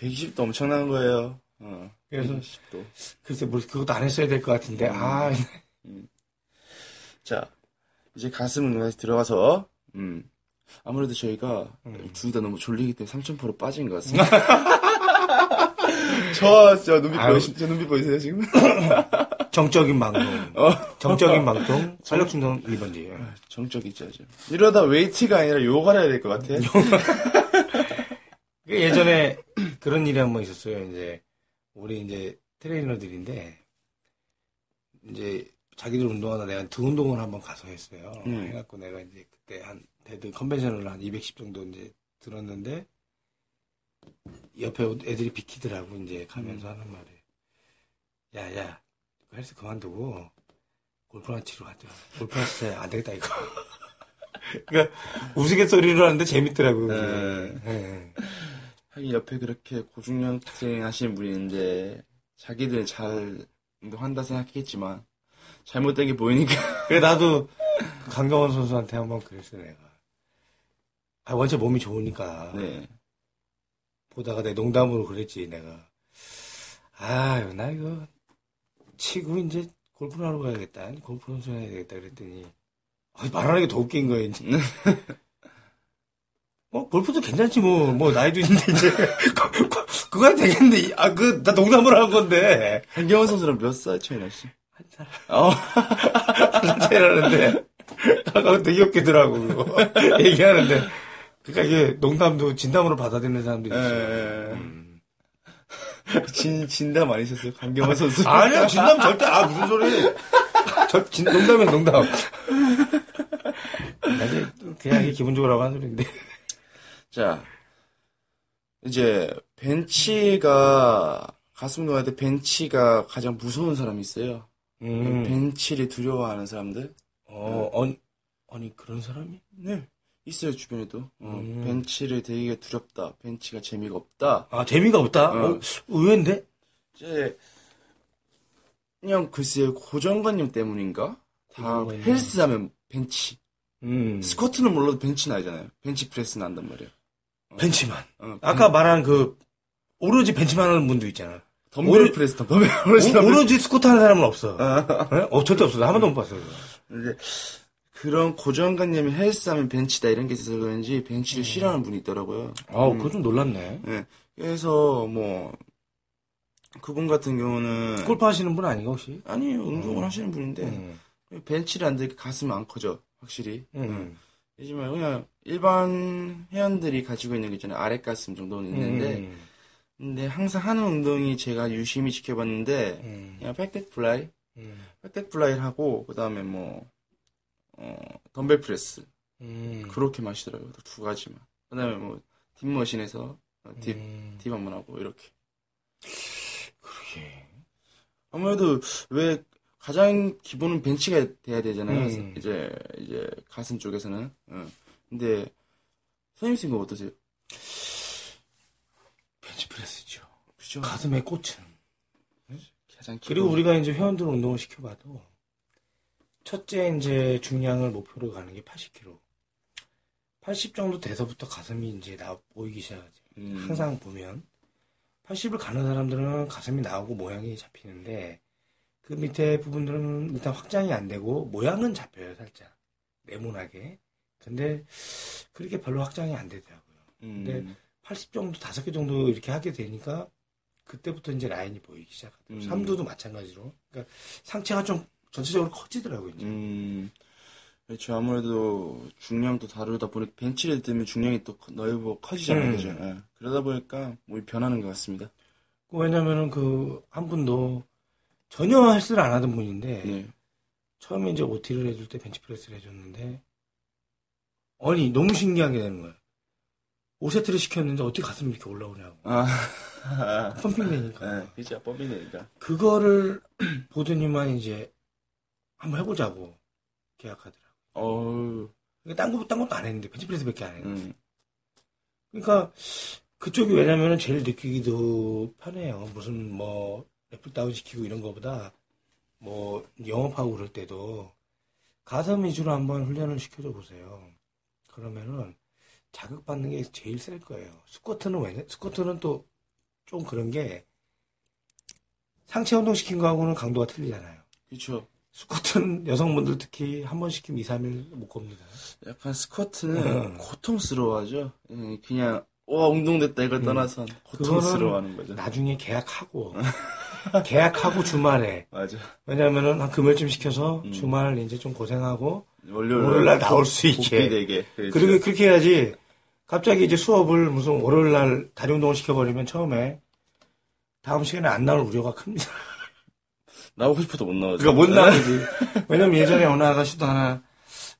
120도 엄청난 거예요. 어. 그래서- 120도. 글쎄, 뭐, 그것도 안 했어야 될 것 같은데, 아, 자, 이제 가슴 운동에 들어가서, 음. 아무래도 저희가 음. 둘다 너무 졸리기 때문에 3,000% 빠진 것 같습니다. 저, 저 눈빛. 보이시, 저 눈빛 보이세요, 지금? 정적인 방송. 정적인 방송, 활력충전 1번지. 정적이죠, 지금. 이러다 웨이트가 아니라 요가를 해야 될 것 같아. 예전에 그런 일이 한 번 있었어요. 이제, 우리 이제 트레이너들인데, 이제, 자기들 운동하다 내가 등 운동을 한번 가서 했어요. 음. 해갖고 내가 이제 그때 한, 데드 컨벤션을 한210 정도 이제 들었는데, 옆에 애들이 비키더라고, 이제 가면서 하는 말이. 야, 야, 그 헬스 그만두고, 골프나 치러 가자. 골프나 치자. 안 되겠다, 이거. 그러니까, 우스갯소리로 하는데 재밌더라고, 그게. 네. 예. 하긴 옆에 그렇게 고중량 트레이닝 하시는 분이 있는데, 자기들 잘 운동한다 생각했겠지만, 잘못된 게 보이니까. 그래, 나도 그 강경원 선수한테 한번 그랬어, 내가. 아, 원체 몸이 좋으니까. 네. 보다가 내 농담으로 그랬지, 내가. 아유, 나 이거, 치고 이제 골프를 하러 가야겠다. 골프 선수 해야 되겠다. 그랬더니, 아, 말하는 게 더 웃긴 거야, 이제. 어, 골프도 괜찮지, 뭐. 뭐, 나이도 있는데, 이제. 그거 해도 되겠는데. 아, 그, 나 농담으로 한 건데. 한경원 선수랑 몇 살 차이 나시? 한 살. 어. 한 살이라는데. 아까 되게 웃기더라고, 그거. 얘기하는데. 그니까 이게 농담도 진담으로 받아들이는 사람들이 있어. 에. 음. 진, 진담 아니셨어요? 강경원 선수? 아니야, 진담 절대, 아, 무슨 소리. 저, 진, 농담이야, 농담. 나중에 그냥 이게 기본적으로 하는 소리인데. 자, 이제, 벤치가, 가슴 운동할 때 벤치가 가장 무서운 사람이 있어요. 음. 벤치를 두려워하는 사람들? 어, 아니, 아니, 그런 사람이? 네. 있어요, 주변에도. 어, 음. 벤치를 되게 두렵다. 벤치가 재미가 없다. 아, 재미가 없다? 어. 어, 의외인데? 이제, 그냥 글쎄요, 고정관념 때문인가? 다 고정관념. 헬스 하면 벤치. 음. 스쿼트는 몰라도 벤치는 알잖아요. 벤치 프레스는 안단 말이에요. 벤치만. 어, 아까 말한 그, 오로지 벤치만 하는 분도 있잖아. 덤벨 오리- 프레스, 덤벨 프레스. 오, 로지 스쿼트 하는 사람은 없어. 네? 어, 절대 없어. 나한 번도 못 봤어요. 그거. 이제 그런 고정관념이 헬스하면 벤치다 이런 게 있어서 그런지 벤치를 싫어하는 분이 있더라고요. 아, 그거 좀 놀랐네. 예. 그래서 뭐 그분 같은 경우는 골프 하시는 분 아닌가, 혹시? 아니에요 운동을 하시는 분인데 음. 벤치를 안 들게 가슴이 안 커져 확실히. 음. 하지만 그냥 일반 회원들이 가지고 있는 게 있잖아요 아랫 가슴 정도는 있는데 음. 근데 항상 하는 운동이 제가 유심히 지켜봤는데 음. 그냥 백덱 플라이, 음. 백덱 플라이를 하고 그 다음에 뭐 어, 덤벨 프레스 음. 그렇게 마시더라고요. 두 가지만. 그 다음에 뭐, 딥머신에서 어, 딥, 음. 딥한 번 하고, 이렇게. 그러게. 아무래도 왜 가장 기본은 벤치가 돼야 되잖아요. 음. 이제, 이제 가슴 쪽에서는. 어. 근데, 선생님 생각 어떠세요? 벤치프레스죠. 그죠? 가슴의 꽃은. 가장 기본. 그리고 우리가 이제 회원들 운동을 시켜봐도 첫째 이제 중량을 목표로 가는 게 80kg. 80 정도 돼서부터 가슴이 이제 나 보이기 시작하지. 음. 항상 보면 80을 가는 사람들은 가슴이 나오고 모양이 잡히는데 그 밑에 부분들은 일단 확장이 안 되고 모양은 잡혀요 살짝 네모나게. 근데 그렇게 별로 확장이 안 되더라고요. 음. 근데 80 정도 다섯 개 정도 이렇게 하게 되니까 그때부터 이제 라인이 보이기 시작하더라고요. 음. 삼두도 마찬가지로. 그러니까 상체가 좀 전체적으로 커지더라고요. 이제. 음. 그렇죠. 아무래도 중량도 다르다 보니 벤치를 때문에 중량이 또 커- 넓어 커지잖아요. 음. 그죠? 예. 그러다 보니까 몸이 변하는 것 같습니다. 그 왜냐면은 그 한 분도 전혀 헬스를 안 하던 분인데 네. 처음에 이제 OT를 해줄 때 벤치프레스를 해줬는데 아니 너무 신기한 게 되는 거야. 5세트를 시켰는데 어떻게 가슴이 이렇게 올라오냐고. 아. 펌핑 되니까. 네, 그죠. 뻔히니까. 그거를 보더니만 이제 한번 해보자고 계약하더라고. 어우. 그러니까 딴, 거, 딴 것도 안 했는데 벤치프레스밖에 안 했는데. 음. 그러니까 그쪽이 왜냐면 은 제일 느끼기도 편해요. 무슨 뭐 lat pulldown 시키고 이런 거보다 뭐 영업하고 그럴 때도 가슴 위주로 한번 훈련을 시켜줘 보세요. 그러면은 자극받는 게 제일 셀 거예요. 스쿼트는 왜, 스쿼트는 또 좀 그런 게 상체 운동 시킨 거하고는 강도가 틀리잖아요. 그렇죠. 스쿼트는 여성분들 특히 한 번 시키면 2, 3일 못 겁니다. 약간 스쿼트는 음. 고통스러워하죠. 예, 그냥 와 운동됐다 이걸 떠나선 고통스러워하는 거죠. 나중에 계약하고 계약하고 주말에 맞아. 왜냐면은 한 금요일쯤 시켜서 음. 주말 이제 좀 고생하고 월요일 월요일 날 나올 수 있게. 되게. 그리고 그렇게 해야지 갑자기 이제 수업을 무슨 월요일 날 다리 운동을 시켜버리면 처음에 다음 시간에 안 나올 우려가 큽니다. 나오고 싶어도 못 나오죠. 그러니까 못 나오지. 왜냐면 예전에 어느 아가씨도 하나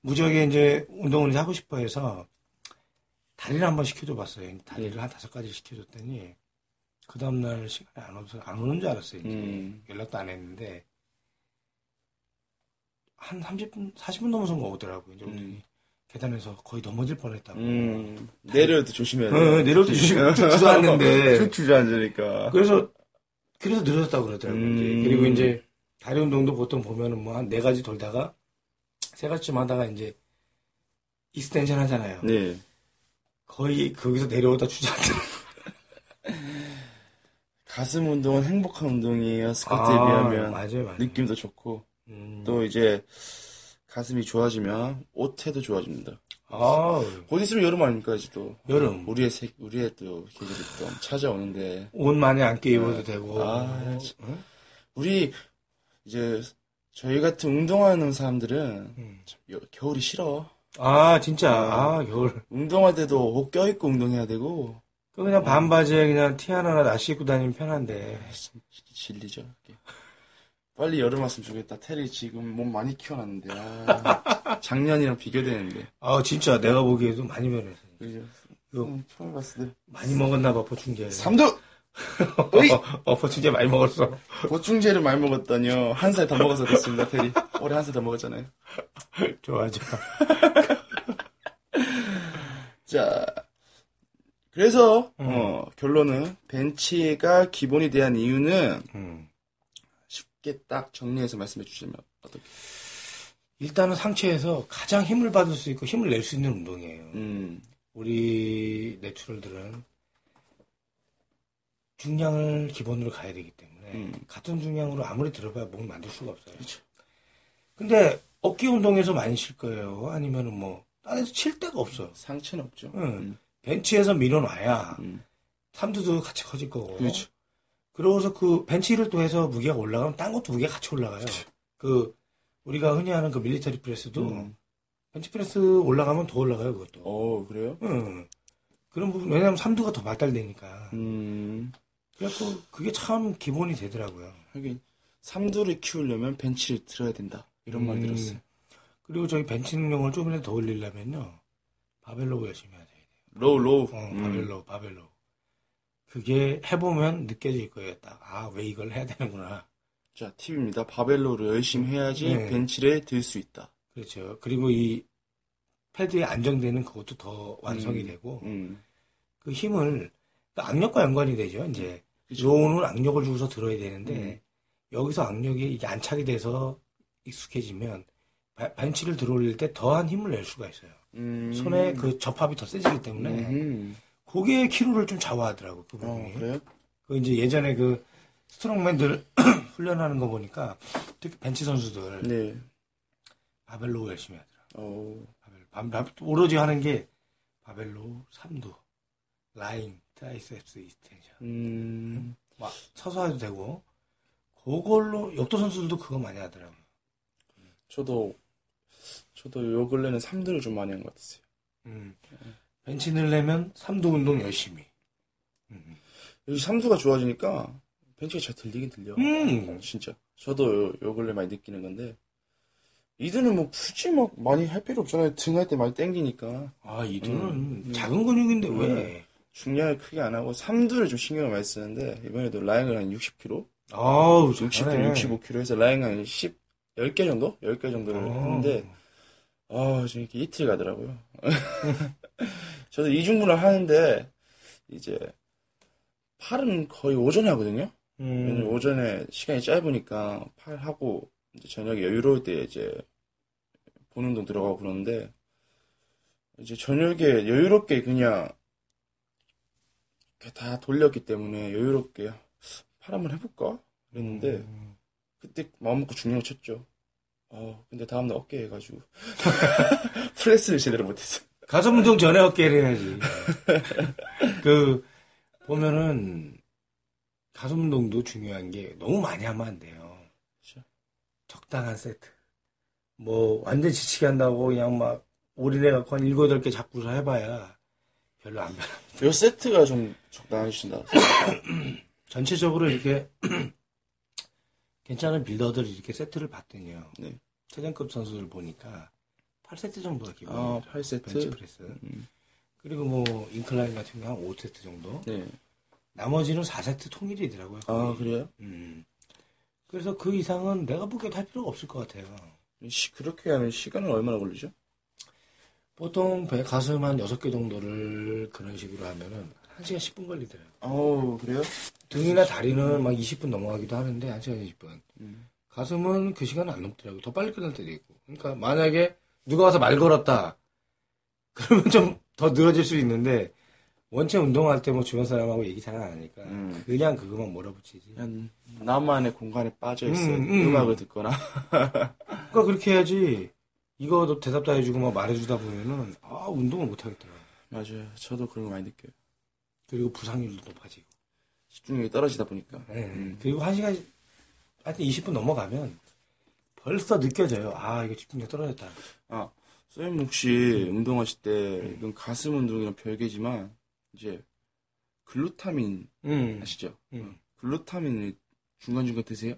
무지하게 이제 운동을 이제 하고 싶어 해서 다리를 한번 시켜줘 봤어요. 다리를 한 다섯 가지 시켜줬더니 그 다음날 시간에 안 오서 안 오는 줄 알았어요. 이제. 음. 연락도 안 했는데 한 30분, 40분 넘어서 오더라고요. 이제 음. 계단에서 거의 넘어질 뻔했다고. 음, 내려올 때 조심해야 돼. 어, 내려올 때 조심해. 툭 주저앉는데. 툭 주저앉으니까. 그래서 그래서 늘어졌다고 그러더라고요. 이제. 음. 그리고 이제 다리 운동도 보통 보면은 뭐 한 네 가지 돌다가 세 가지쯤 하다가 이제 extension 하잖아요. 네. 거의 거기서 내려오다 주저앉는. 가슴 운동은 행복한 운동이에요. 스쿼트에 아, 비하면. 맞아요, 맞아요. 느낌도 좋고. 음. 또 이제 가슴이 좋아지면 옷태도 좋아집니다. 아, 곧 있으면 여름 아닙니까, 이제 또. 여름. 우리의 색, 우리의 또 계절이 또 찾아오는데. 옷 많이 안 끼 입어도 되고. 아, 어? 참. 우리, 이제, 저희 같은 운동하는 사람들은 음. 참 여- 겨울이 싫어. 아, 진짜. 아, 겨울. 운동할 때도 옷 껴입고 운동해야 되고. 그 그냥 반바지에 그냥 티 하나나 나시 입고 다니면 편한데. 진- 진리죠. 빨리 여름 왔으면 좋겠다. 테리 지금 몸 많이 키워놨는데. 아, 작년이랑 비교되는데. 아, 진짜 내가 보기에도 많이 변했어. 그죠? 이거 음, 처음 봤을 때. 많이 먹었나 봐, 보충제. 삼두! 어, 보충제 많이 먹었어. 보충제를 많이 먹었다뇨. 한 살 더 먹어서 그렇습니다, 테리. 올해 한 살 더 먹었잖아요. 좋아, 좋아. 자, 그래서, 음. 어, 결론은, 벤치가 기본이 대한 이유는, 음. 쉽게 딱 정리해서 말씀해 주시면, 어떻게? 일단은 상체에서 가장 힘을 받을 수 있고 힘을 낼 수 있는 운동이에요. 음, 우리 내추럴들은 중량을 기본으로 가야 되기 때문에 음. 같은 중량으로 아무리 들어봐야 몸을 만들 수가 없어요. 그쵸. 근데 어깨 운동에서 많이 칠 거예요. 아니면은 뭐 딴에서 칠 데가 없어. 상체는 없죠. 응. 음, 벤치에서 밀어놔야 음. 삼두도 같이 커질 거고. 그렇죠. 그러고서 그 벤치를 또 해서 무게가 올라가면 딴 것도 무게가 같이 올라가요. 그 우리가 흔히 하는 그 military press도 음. 벤치 프레스 올라가면 더 올라가요, 그것도. 어, 그래요? 응. 그런 부분, 왜냐면 삼두가 더 발달되니까. 음, 그래서 그게 참 기본이 되더라고요. 하긴, 삼두를 키우려면 벤치를 들어야 된다. 이런 말 음. 들었어요. 그리고 저기 벤치 능력을 조금이라도 더 올리려면요. 바벨 row 열심히. Row, row. 어, 음. 바벨 row, 바벨 row. 그게 해보면 느껴질 거예요. 딱, 아, 왜 이걸 해야 되는구나. 자, 팁입니다. 바벨 row를 열심히 해야지 네. 벤치를 들 수 있다. 그렇죠. 그리고 이 패드에 안정되는 그것도 더 완성이 음. 되고, 음. 그 힘을, 그 악력과 연관이 되죠. 이제. row는 악력을 주고서 들어야 되는데, 음. 여기서 악력이 이게 안착이 돼서 익숙해지면, 바- 벤치를 들어올릴 때 더한 힘을 낼 수가 있어요. 음. 손에 그 접합이 더 세지기 때문에 음. 그게 키로를 좀 좌우하더라고 그 어, 부분이. 그래요? 그 이제 예전에 그 strongman들 훈련하는 거 보니까 특히 벤치 선수들 네. 바벨 row 열심히 하더라. 어. 바벨, 바- 바- 오로지 하는 게 바벨 row, 삼두, lying, triceps, extension. 음. 막 서서 해도 되고 그걸로 역도 선수들도 그거 많이 하더라고요. 저도 저도 요 근래는 3두를 좀 많이 한 것 같았어요. 음. 벤치 늘려면 삼두 운동 열심히. 음. 여기 3두가 좋아지니까 벤치가 잘 들리긴 들려. 음. 진짜. 저도 요, 요 근래 많이 느끼는 건데 이두는 뭐 굳이 막 많이 할 필요 없잖아요. 등할 때 많이 땡기니까 아 이두는 음. 작은 근육인데 왜? 음. 중량을 크게 안 하고 3두를 좀 신경을 많이 쓰는데 이번에도 라인을 한 60kg, 아우 60kg, 잘하네. 65kg 해서 라인 한 10, 10개 정도? 10개 정도를 어. 했는데 아, 지금 이렇게 이틀 가더라고요. 저도 이중분을 하는데 이제 팔은 거의 오전에 하거든요. 음. 오전에 시간이 짧으니까 팔 하고 이제 저녁에 여유로울 때 이제 보는 동 들어가고 그러는데 이제 저녁에 여유롭게 그냥 다 돌렸기 때문에 여유롭게 팔 한번 해볼까? 그랬는데 음. 그때 마음 먹고 중량 쳤죠. 어 근데 다음날 어깨 해가지고 프레스를 제대로 못했어. 가슴 운동 전에 어깨를 해야지. 그 보면은 가슴 운동도 중요한 게 너무 많이 하면 안 돼요. 그렇죠. 적당한 세트. 뭐 완전 지치게 한다고 그냥 막 올인해 갖고 한 일곱 여덟 개 잡고서 해봐야 별로 안 변화. 요 세트가 좀 적당하신다. 전체적으로 이렇게 괜찮은 빌더들 이렇게 세트를 봤더니요. 네. 최전급 선수들 보니까 8세트 정도가 아, 기본이에요. 8세트? 벤치프레스. 음, 그리고 뭐 인클라인 같은 경우 한 5세트 정도. 네. 나머지는 4세트 통일이더라고요. 아 거의. 그래요? 음. 그래서 그 이상은 내가 보기에도 할 필요가 없을 것 같아요. 시, 그렇게 하면 시간은 얼마나 걸리죠? 보통 배 가슴 한 6개 정도를 그런 식으로 하면은 1시간 10분 걸리더라고요. 어우 그래요? 등이나 다리는 막 20분 넘어가기도 하는데 1시간 20분. 음. 가슴은 그 시간 안 넘더라고요. 더 빨리 끝날 때도 있고. 그러니까 만약에 누가 와서 말 걸었다. 그러면 좀 더 늘어질 수 있는데 원체 운동할 때 뭐 주변 사람하고 얘기 잘 안 하니까 음. 그냥 그것만 몰아붙이지. 그냥 나만의 공간에 빠져 있어요. 음, 음. 음악을 듣거나. 그러니까 그렇게 해야지. 이거 대답 다 해주고 막 말해주다 보면은 아 운동을 못 하겠더라. 맞아요. 저도 그런 거 많이 느껴요. 그리고 부상률도 높아지고. 집중력이 떨어지다 보니까. 네. 음. 그리고 한 시간 하여튼 20분 넘어가면 벌써 느껴져요. 아 이거 집중력 떨어졌다. 아, 쌤 혹시 운동하실 때 이건 가슴 운동이랑 별개지만 이제 글루타민 음. 아시죠? 음. 글루타민을 중간중간 드세요?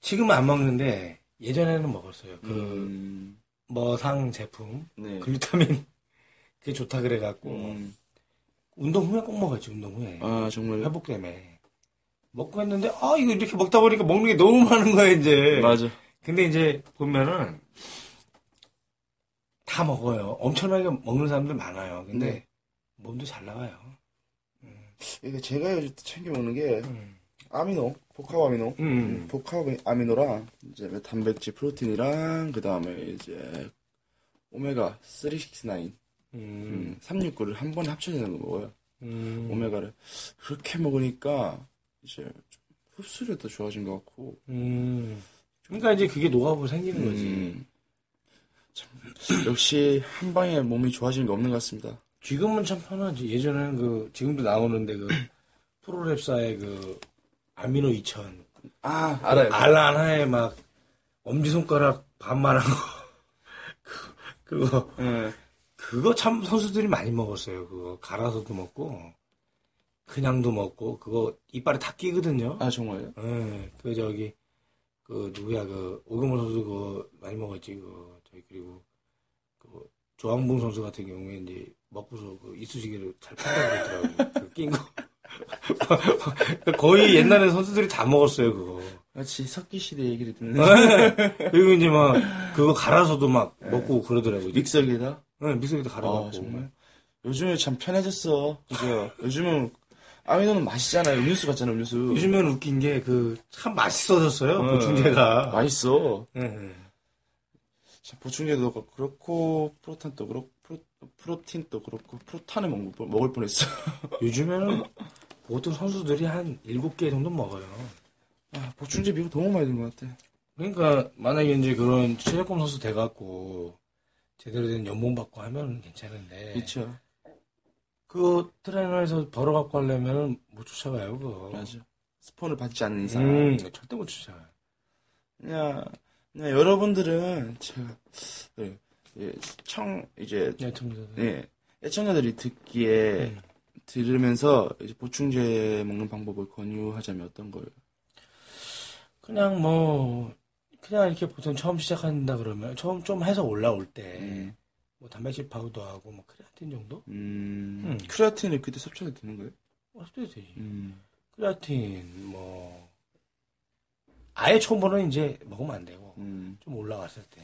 지금은 안 먹는데 예전에는 먹었어요. 그 음, 머상 제품 네. 글루타민 그게 좋다 그래갖고 음, 운동 후에 꼭 먹었지 운동 후에 아, 정말. 회복 때문에 먹고 했는데 아 이거 이렇게 먹다 보니까 먹는 게 너무 많은 거야 이제. 맞아. 근데 이제 보면은 다 먹어요. 엄청나게 먹는 사람들 많아요. 근데 네. 몸도 잘 나가요. 이게 제가 요즘 챙겨 먹는 게 음. 아미노, 복합 아미노. 음. 복합 아미노랑 이제 단백질 프로틴이랑 그 다음에 이제 오메가 3, 6, 9, 음. 음, 369를 한 번에 합쳐지는 거 먹어요. 음. 오메가를 그렇게 먹으니까 이제 좀 흡수력도 좋아진 것 같고. 음. 그러니까 이제 그게 노하우로 생기는 거지. 음, 참, 역시 한 방에 몸이 좋아지는 게 없는 것 같습니다. 지금은 참 편하지. 예전에는 그 지금도 나오는데 그 프로랩사의 그 아미노 2000 아 알아요. 알 하나에 막 엄지손가락 반만한 거 그- 그거 예. 그거 참 선수들이 많이 먹었어요. 그거 갈아서도 먹고 그냥도 먹고 그거 이빨에 다 끼거든요. 아 정말요? 예, 그 저기 그 누구야 그 오금호 선수 그거 많이 먹었지 그 저기 그리고 그 조항봉 선수 같은 경우에 이제 먹고서 그 이쑤시개를 잘 판다고 그러더라고요. 그낀 거. 거의 옛날에 선수들이 다 먹었어요 그거. 마치 석기 시대 얘기를 듣는 그리고 이제 막 그거 갈아서도 막 먹고 그러더라고요. 믹서기에다. 네, 믹서기도 갈아갖고. 아 정말. 요즘에 참 편해졌어. 그죠? 요즘은 아미노는 맛있잖아요. 음료수 같잖아 음료수. 요즘엔 웃긴 게 그 참 맛있어졌어요 어, 보충제가. 맛있어. 예, 예. 자, 보충제도 그렇고 프로탄도 그렇고 프로, 프로틴도 그렇고 프로탄을 먹, 먹을 뻔했어. 요즘에는 보통 선수들이 한 7개 정도 먹어요. 아, 보충제 비용 너무 많이 든 것 같아. 그러니까 만약에 이제 그런 체육관 선수 돼갖고 제대로 된 연봉 받고 하면 괜찮은데 그쵸. 그거 트레이너에서 벌어갖고 하려면 못 쫓아가요 그거. 맞아. 스폰을 받지 않는 이상. 음, 절대 못 쫓아가요. 그냥, 그냥 여러분들은 제가 네, 예, 청 이제 네, 청자들. 예, 애청자들이 듣기에 음. 들으면서 이제 보충제 먹는 방법을 권유하자면 어떤 걸? 그냥 뭐 그냥 이렇게 보통 처음 시작한다 그러면 처음 좀 해서 올라올 때 음. 뭐 단백질 파우더 하고 뭐 크레아틴 정도? 음, 음. 크레아틴을 그때 섭취해도 되는 거예요? 어, 섭취해도 되지. 음, 크레아틴 뭐 아예 초보는 이제 먹으면 안 되고 음, 좀 올라왔을 때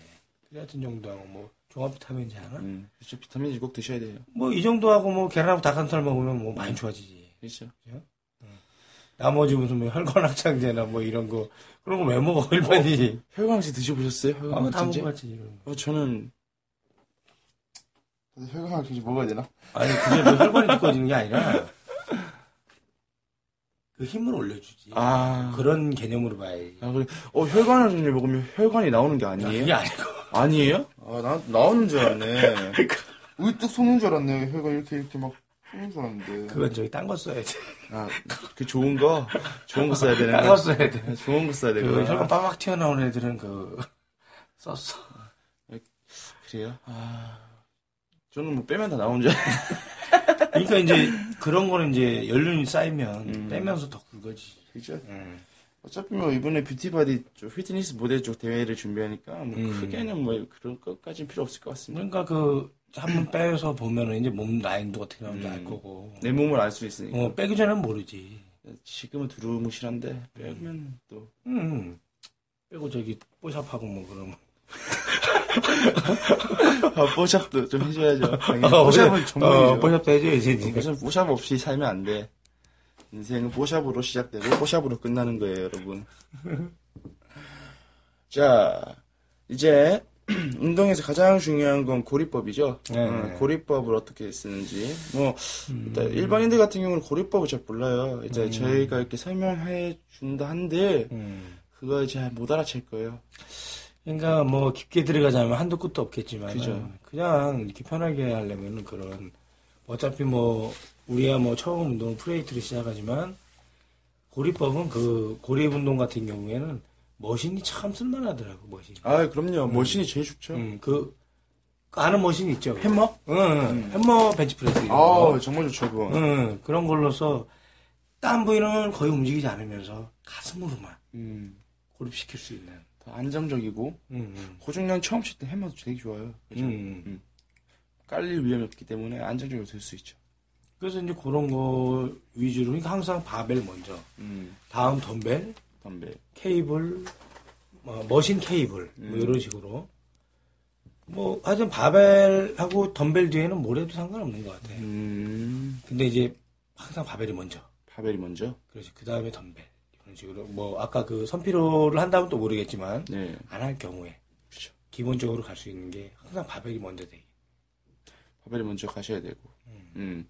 크레아틴 정도하고 뭐 종합 비타민제 하나? 음. 그렇죠. 비타민이 꼭 드셔야 돼요. 뭐 이 정도하고 뭐 계란하고 닭가슴살 먹으면 뭐 많이 좋아지지. 그렇죠. 나머지 무슨 뭐 혈관 확장제나 뭐 이런 거 그런 거 왜 먹어 일반인이? 혈강제 드셔보셨어요? 아, 혈관 확장제? 먹어봤지 이런 거. 어, 저는 혈강 확진제 먹어야 되나? 아니 그게 뭐 혈관이 두꺼워지는 게 아니라 그 힘을 올려주지. 아, 그런 개념으로 봐야지. 아 그래. 어, 혈관 확진제 먹으면 혈관이 나오는 게 아, 아니에요? 그게 아니고. 아니에요? 아, 나, 나오는 줄 알았네. 우뚝 속는 줄 알았네. 혈관 이렇게, 이렇게 막 속는 줄 알았는데. 그건 저기 딴 거 써야 돼. 아, 그 좋은 거? 좋은 거 써야 되는 딴 거? 거 써야 돼. 좋은 거 써야 그 되구나. 혈관 빠박 튀어나오는 애들은 그 썼어. 그래요? 아, 저는 뭐 빼면 다 나오는 줄 알았는데. 그러니까 이제 그런 거는 이제 연륜이 쌓이면 음. 빼면서 더 굵어지. 그죠? 음. 어차피 뭐 이번에 beauty body 쪽 피트니스 모델 쪽 대회를 준비하니까 뭐 음. 크게는 뭐 그런 것까지는 필요 없을 것 같습니다. 그러니까 그 한번 빼서 보면은 이제 몸 라인도 어떻게 나오는지 음. 알 거고. 내 몸을 알 수 있으니까. 어, 빼기 전에는 모르지. 지금은 두루뭉실한데 빼면 또 음. 빼고 저기 뽀샵하고 뭐 그러면. 아, 뽀샵도 좀 해줘야죠. 당연히. 어, 뽀샵은 어, 전문이죠. 뽀샵도 해줘야지. 뽀샵, 뽀샵 없이 살면 안 돼. 인생은 뽀샵으로 시작되고 뽀샵으로 끝나는 거예요, 여러분. 자, 이제 운동에서 가장 중요한 건 고리법이죠. 네. 어, 고리법을 어떻게 쓰는지. 뭐 음. 일단 일반인들 같은 경우는 고리법을 잘 몰라요. 이제 저희가 이렇게 설명해 준다 한들 음. 그거 잘 못 알아챌 거예요. 그러니까 뭐 깊게 들어가자면 한도 끝도 없겠지만 그죠. 그냥 이렇게 편하게 하려면 그런 어차피 뭐 우리야 뭐 처음 운동은 free weight로 시작하지만 고립법은 그 고립 운동 같은 경우에는 머신이 참 쓸만하더라고 머신. 아, 그럼요. 머신이 제일 좋죠. 음, 그, 그 아는 머신 있죠. 햄머? 응, 응. 햄머 벤치프레스. 아, 거. 정말 좋죠, 그거. 응, 그런 걸로서 딴 부위는 거의 움직이지 않으면서 가슴으로만 음, 고립시킬 수 있는. 더 안정적이고 음, 음. 고중량 처음 칠때 해머도 되게 좋아요. 그죠? 음. 깔릴 위험이 없기 때문에 안정적으로 될 수 있죠. 그래서 이제 그런 거 위주로 그러니까 항상 바벨 먼저, 음, 다음 덤벨, 덤벨. 케이블, 뭐 머신 케이블 뭐 음. 이런 식으로. 뭐 하여튼 바벨하고 덤벨 뒤에는 뭘 해도 상관없는 것 같아. 음, 근데 이제 항상 바벨이 먼저. 바벨이 먼저. 그래서 그 다음에 덤벨 이런 식으로 뭐 아까 그 선피로를 한다면 또 모르겠지만 네. 안할 경우에 그렇죠. 기본적으로 갈 수 있는 게 항상 바벨이 먼저 돼. 바벨이 먼저 가셔야 되고. 음.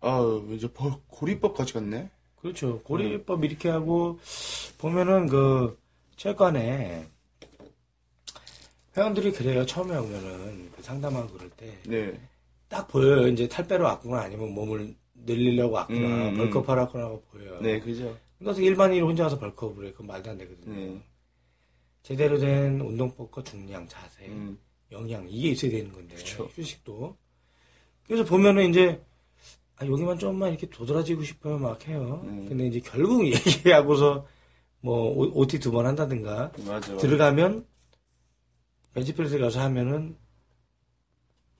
아, 이제 벌- 고리법까지 갔네. 그렇죠. 고리법 이렇게 하고 보면은 그 체육관에 회원들이 그래요. 처음에 오면은 그 상담하고 그럴 때딱 네. 보여요. 이제 탈 빼러 왔구나 아니면 몸을 늘리려고 왔구나 음, 벌크업 하라구나 하고 보여요. 네, 그죠. 그래서 일반인이 혼자 와서 벌크업을 해. 그건 말도 안 되거든요. 네. 제대로 된 운동법과 중량, 자세, 음, 영양 이게 있어야 되는 건데 그쵸. 휴식도 그래서 보면은 이제 아, 여기만 좀만 이렇게 도드라지고 싶어요 막 해요 음. 근데 이제 결국 얘기하고서 뭐 오- OT 두 번 한다든가 맞아. 들어가면 벤치프레스 가서 하면은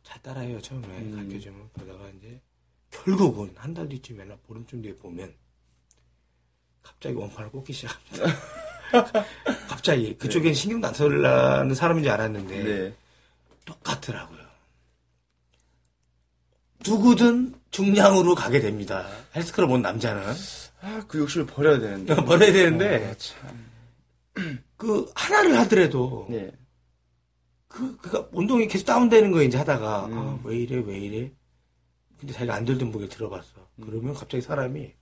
잘 따라해요 처음에 음. 가르쳐주면 그러다가 이제 결국은 한 달 뒤쯤에나 보름쯤 뒤에 보면 갑자기 원판을 꽂기 시작합니다 갑자기 그쪽엔 신경도 안 쓰려는 사람인 줄 알았는데 네. 똑같더라고요. 누구든 중량으로 가게 됩니다. 헬스클럽 온 남자는 아, 그 욕심을 버려야 되는데. 버려야 되는데 아, 참. 그 하나를 하더라도 네. 그, 그니까 운동이 계속 다운되는 거예요, 이제 하다가. 음. 아, 왜 이래, 왜 이래. 근데 자기가 안 들던 목에 들어봤어. 음. 그러면 갑자기 사람이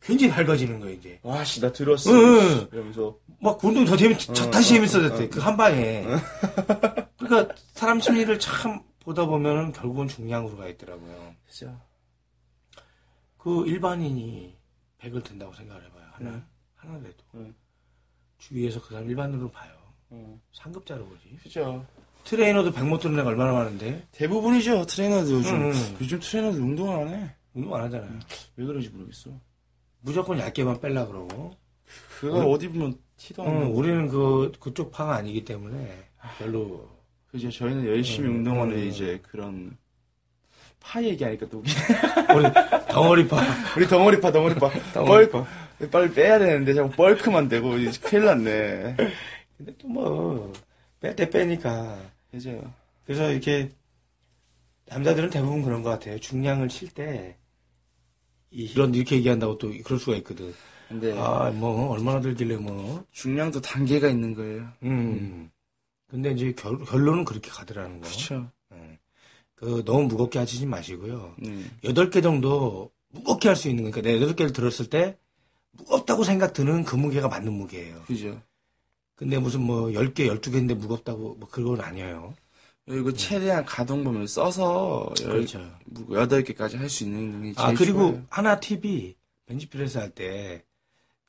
굉장히 밝아지는 거예요, 이제. 와 씨 나 들었어. 응, 응. 이러면서 막 운동이 더 재밌, 자- 다시 어, 재밌어졌대. 어, 그한 방에. 그러니까 사람 심리를 참 보다 보면은 결국은 중량으로 가 있더라고요. 진짜 그 일반인이 100을 든다고 생각을 해봐요. 하나. 네. 하나라도. 네. 주위에서 그 사람 일반으로 봐요. 어, 상급자로 보지. 그죠. 트레이너도 100못 드는 애가 얼마나 많은데. 대부분이죠 트레이너도 요즘 응, 응. 요즘 트레이너도 운동을 안 해. 운동 안 하잖아요. 왜 그런지 모르겠어. 무조건 얇게만 뺄라 그러고. 그거 어디 보면 티도 안 응, 나고. 우리는 그, 그쪽 파가 아니기 때문에 별로. 그죠. 저희는 열심히 음, 운동하는 음. 이제 그런 파 얘기하니까 또. 우리 덩어리파. 우리 덩어리파 덩어리파. 덩어리파. 빨리 빨리 빼야 되는데 자꾸 벌크만 되고 이제 큰일 났네. 근데 또 뭐, 뺄 때 빼니까. 그죠. 그래서 이렇게, 남자들은 대부분 그런 것 같아요. 중량을 칠 때, 이- 이런, 이렇게 얘기한다고 또 그럴 수가 있거든. 근데 아, 뭐, 얼마나 들길래 뭐. 중량도 단계가 있는 거예요. 음. 근데 이제 결, 결론은 그렇게 가더라는 거. 그렇죠. 예. 그, 너무 무겁게 하시지 마시고요. 음. 여덟 개 정도 무겁게 할 수 있는, 그러니까 내가 여덟 개를 들었을 때, 무겁다고 생각 드는 그 무게가 맞는 무게예요. 그죠. 근데 무슨 뭐, 열 개, 열두 개인데 무겁다고, 뭐, 그건 아니에요. 그리고 최대한 가동범위를 써서 열, 그렇죠. 뭐 여덟 개까지 할 수 있는 운동이 제일 아, 그리고 좋아요. 하나 팁이, 벤치프레스 할 때,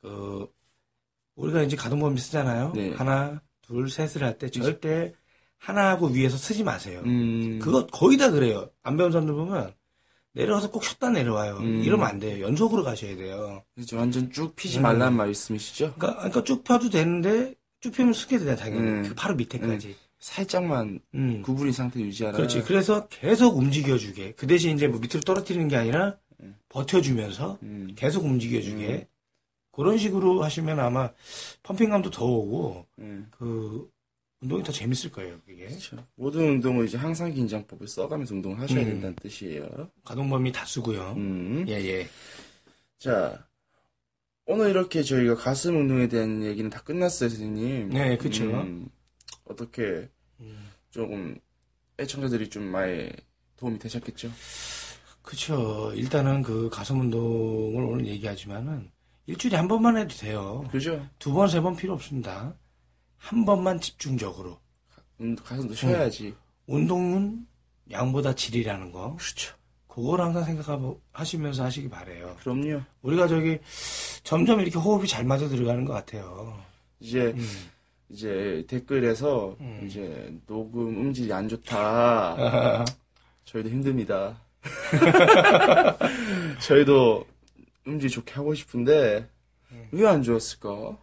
그, 우리가 이제 가동범위 쓰잖아요. 네. 하나, 둘, 셋을 할 때, 절대 하나하고 위에서 쓰지 마세요. 음. 그거 거의 다 그래요. 안 배운 사람들 보면, 내려와서 꼭 쉬었다 내려와요. 음. 이러면 안 돼요. 연속으로 가셔야 돼요. 그죠. 완전 쭉 피지 음. 말란 말씀이시죠? 그러니까, 그러니까 쭉 펴도 되는데, 쭉 펴면 쓰게 돼요, 당연히. 음. 그 바로 밑에까지. 살짝만 음. 구부린 상태 유지하라. 그렇지. 그래서 계속 움직여주게. 그 대신 이제 뭐 밑으로 떨어뜨리는 게 아니라, 음. 버텨주면서, 음. 계속 움직여주게. 음. 그런 식으로 하시면 아마 펌핑감도 더 오고, 음. 그, 운동이 더 재밌을 거예요, 그게. 그렇죠. 모든 운동은 이제 항상 긴장법을 써가면서 운동을 하셔야 음. 된다는 뜻이에요. 가동 범위 다 쓰고요. 음. 예, 예. 자, 오늘 이렇게 저희가 가슴 운동에 대한 얘기는 다 끝났어요, 선생님. 네, 그쵸. 음, 어떻게 음. 조금 애청자들이 좀 많이 도움이 되셨겠죠? 그쵸. 일단은 그 가슴 운동을 오늘 얘기하지만은, 일주일에 한 번만 해도 돼요. 그죠? 두 번, 세 번 필요 없습니다. 한 번만 집중적으로. 음, 가슴도 쉬어야지. 운동은 양보다 질이라는 거. 그렇죠. 그걸 항상 생각하시면서 하시기 바래요. 그럼요. 우리가 저기 점점 이렇게 호흡이 잘 맞아 들어가는 것 같아요. 이제 음. 이제 댓글에서 음. 이제 녹음 음질이 안 좋다. 저희도 힘듭니다. 저희도 음질 좋게 하고 싶은데 음. 왜안 좋았을까?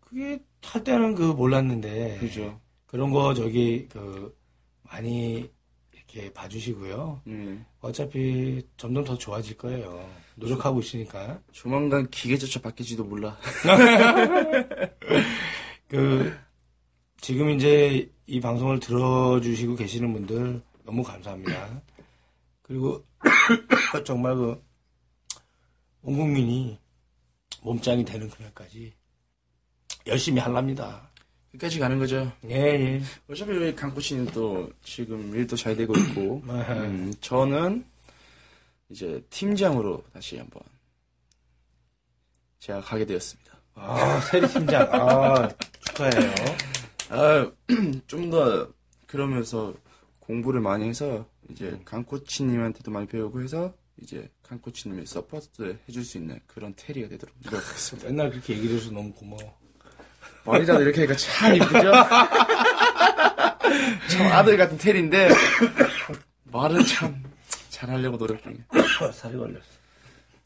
그게 할 때는 그 몰랐는데 그죠? 그런 거 저기 그 많이 이렇게 봐주시고요. 음. 어차피 점점 더 좋아질 거예요. 노력하고 있으니까. 조만간 기계조차 바뀔지도 몰라. 그 지금 이제 이 방송을 들어주시고 계시는 분들 너무 감사합니다. 그리고 정말 그 온 국민이 몸짱이 되는 그날까지 열심히 할랍니다. 끝까지 가는 거죠. 예, 예. 어차피 우리 강코치는 또 지금 일도 잘 되고 있고, 네. 음, 저는 이제 팀장으로 다시 한번 제가 가게 되었습니다. 아, 세리 팀장. 아, 축하해요. 아, 좀 더 그러면서 공부를 많이 해서 이제 강코치님한테도 많이 배우고 해서 이제 강코치님이 support 해줄 수 있는 그런 테리가 되도록 노력하겠습니다. 맨날 그렇게 얘기를 해서 너무 고마워. 머리라도 이렇게 하니까 참 이쁘죠? 참 아들 같은 테리인데 말은 참 잘하려고 노력 중이에요. 살이 걸렸어.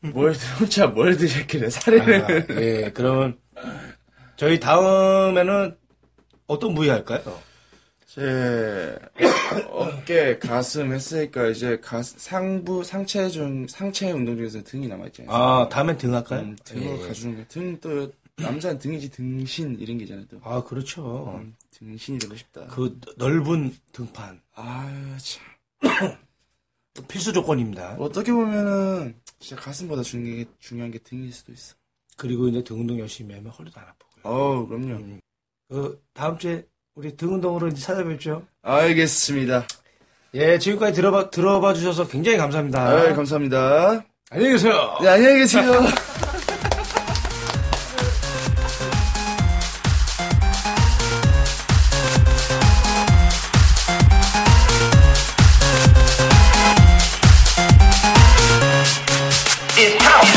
뭘 혼자 뭘 드셨길래 살을 아, 예, 그러면 저희 다음에는 어떤 부위 할까요? 제 어깨, 가슴 했으니까 이제 가 상부 상체 중 상체 운동 중에서 등이 남아 않습니까? 아, 다음엔 등 할까요? 음, 등으로 예. 가주는 거. 등또 남자는 등이지 등신 이런 게 있잖아요. 또 아, 그렇죠. 음, 등신이 되고 싶다. 그 넓은 등판. 아유 참. 필수 조건입니다. 어떻게 보면은 진짜 가슴보다 중요한 게, 중요한 게 등일 수도 있어. 그리고 이제 등 운동 열심히 하면 허리도 안 아프고요. 어우 그럼요. 음. 그 다음 주에 우리 등 운동으로 이제 찾아뵙죠. 알겠습니다. 예, 지금까지 들어봐, 들어봐 주셔서 굉장히 감사합니다. 아, 감사합니다. 안녕히 계세요. 네, 안녕히 계세요.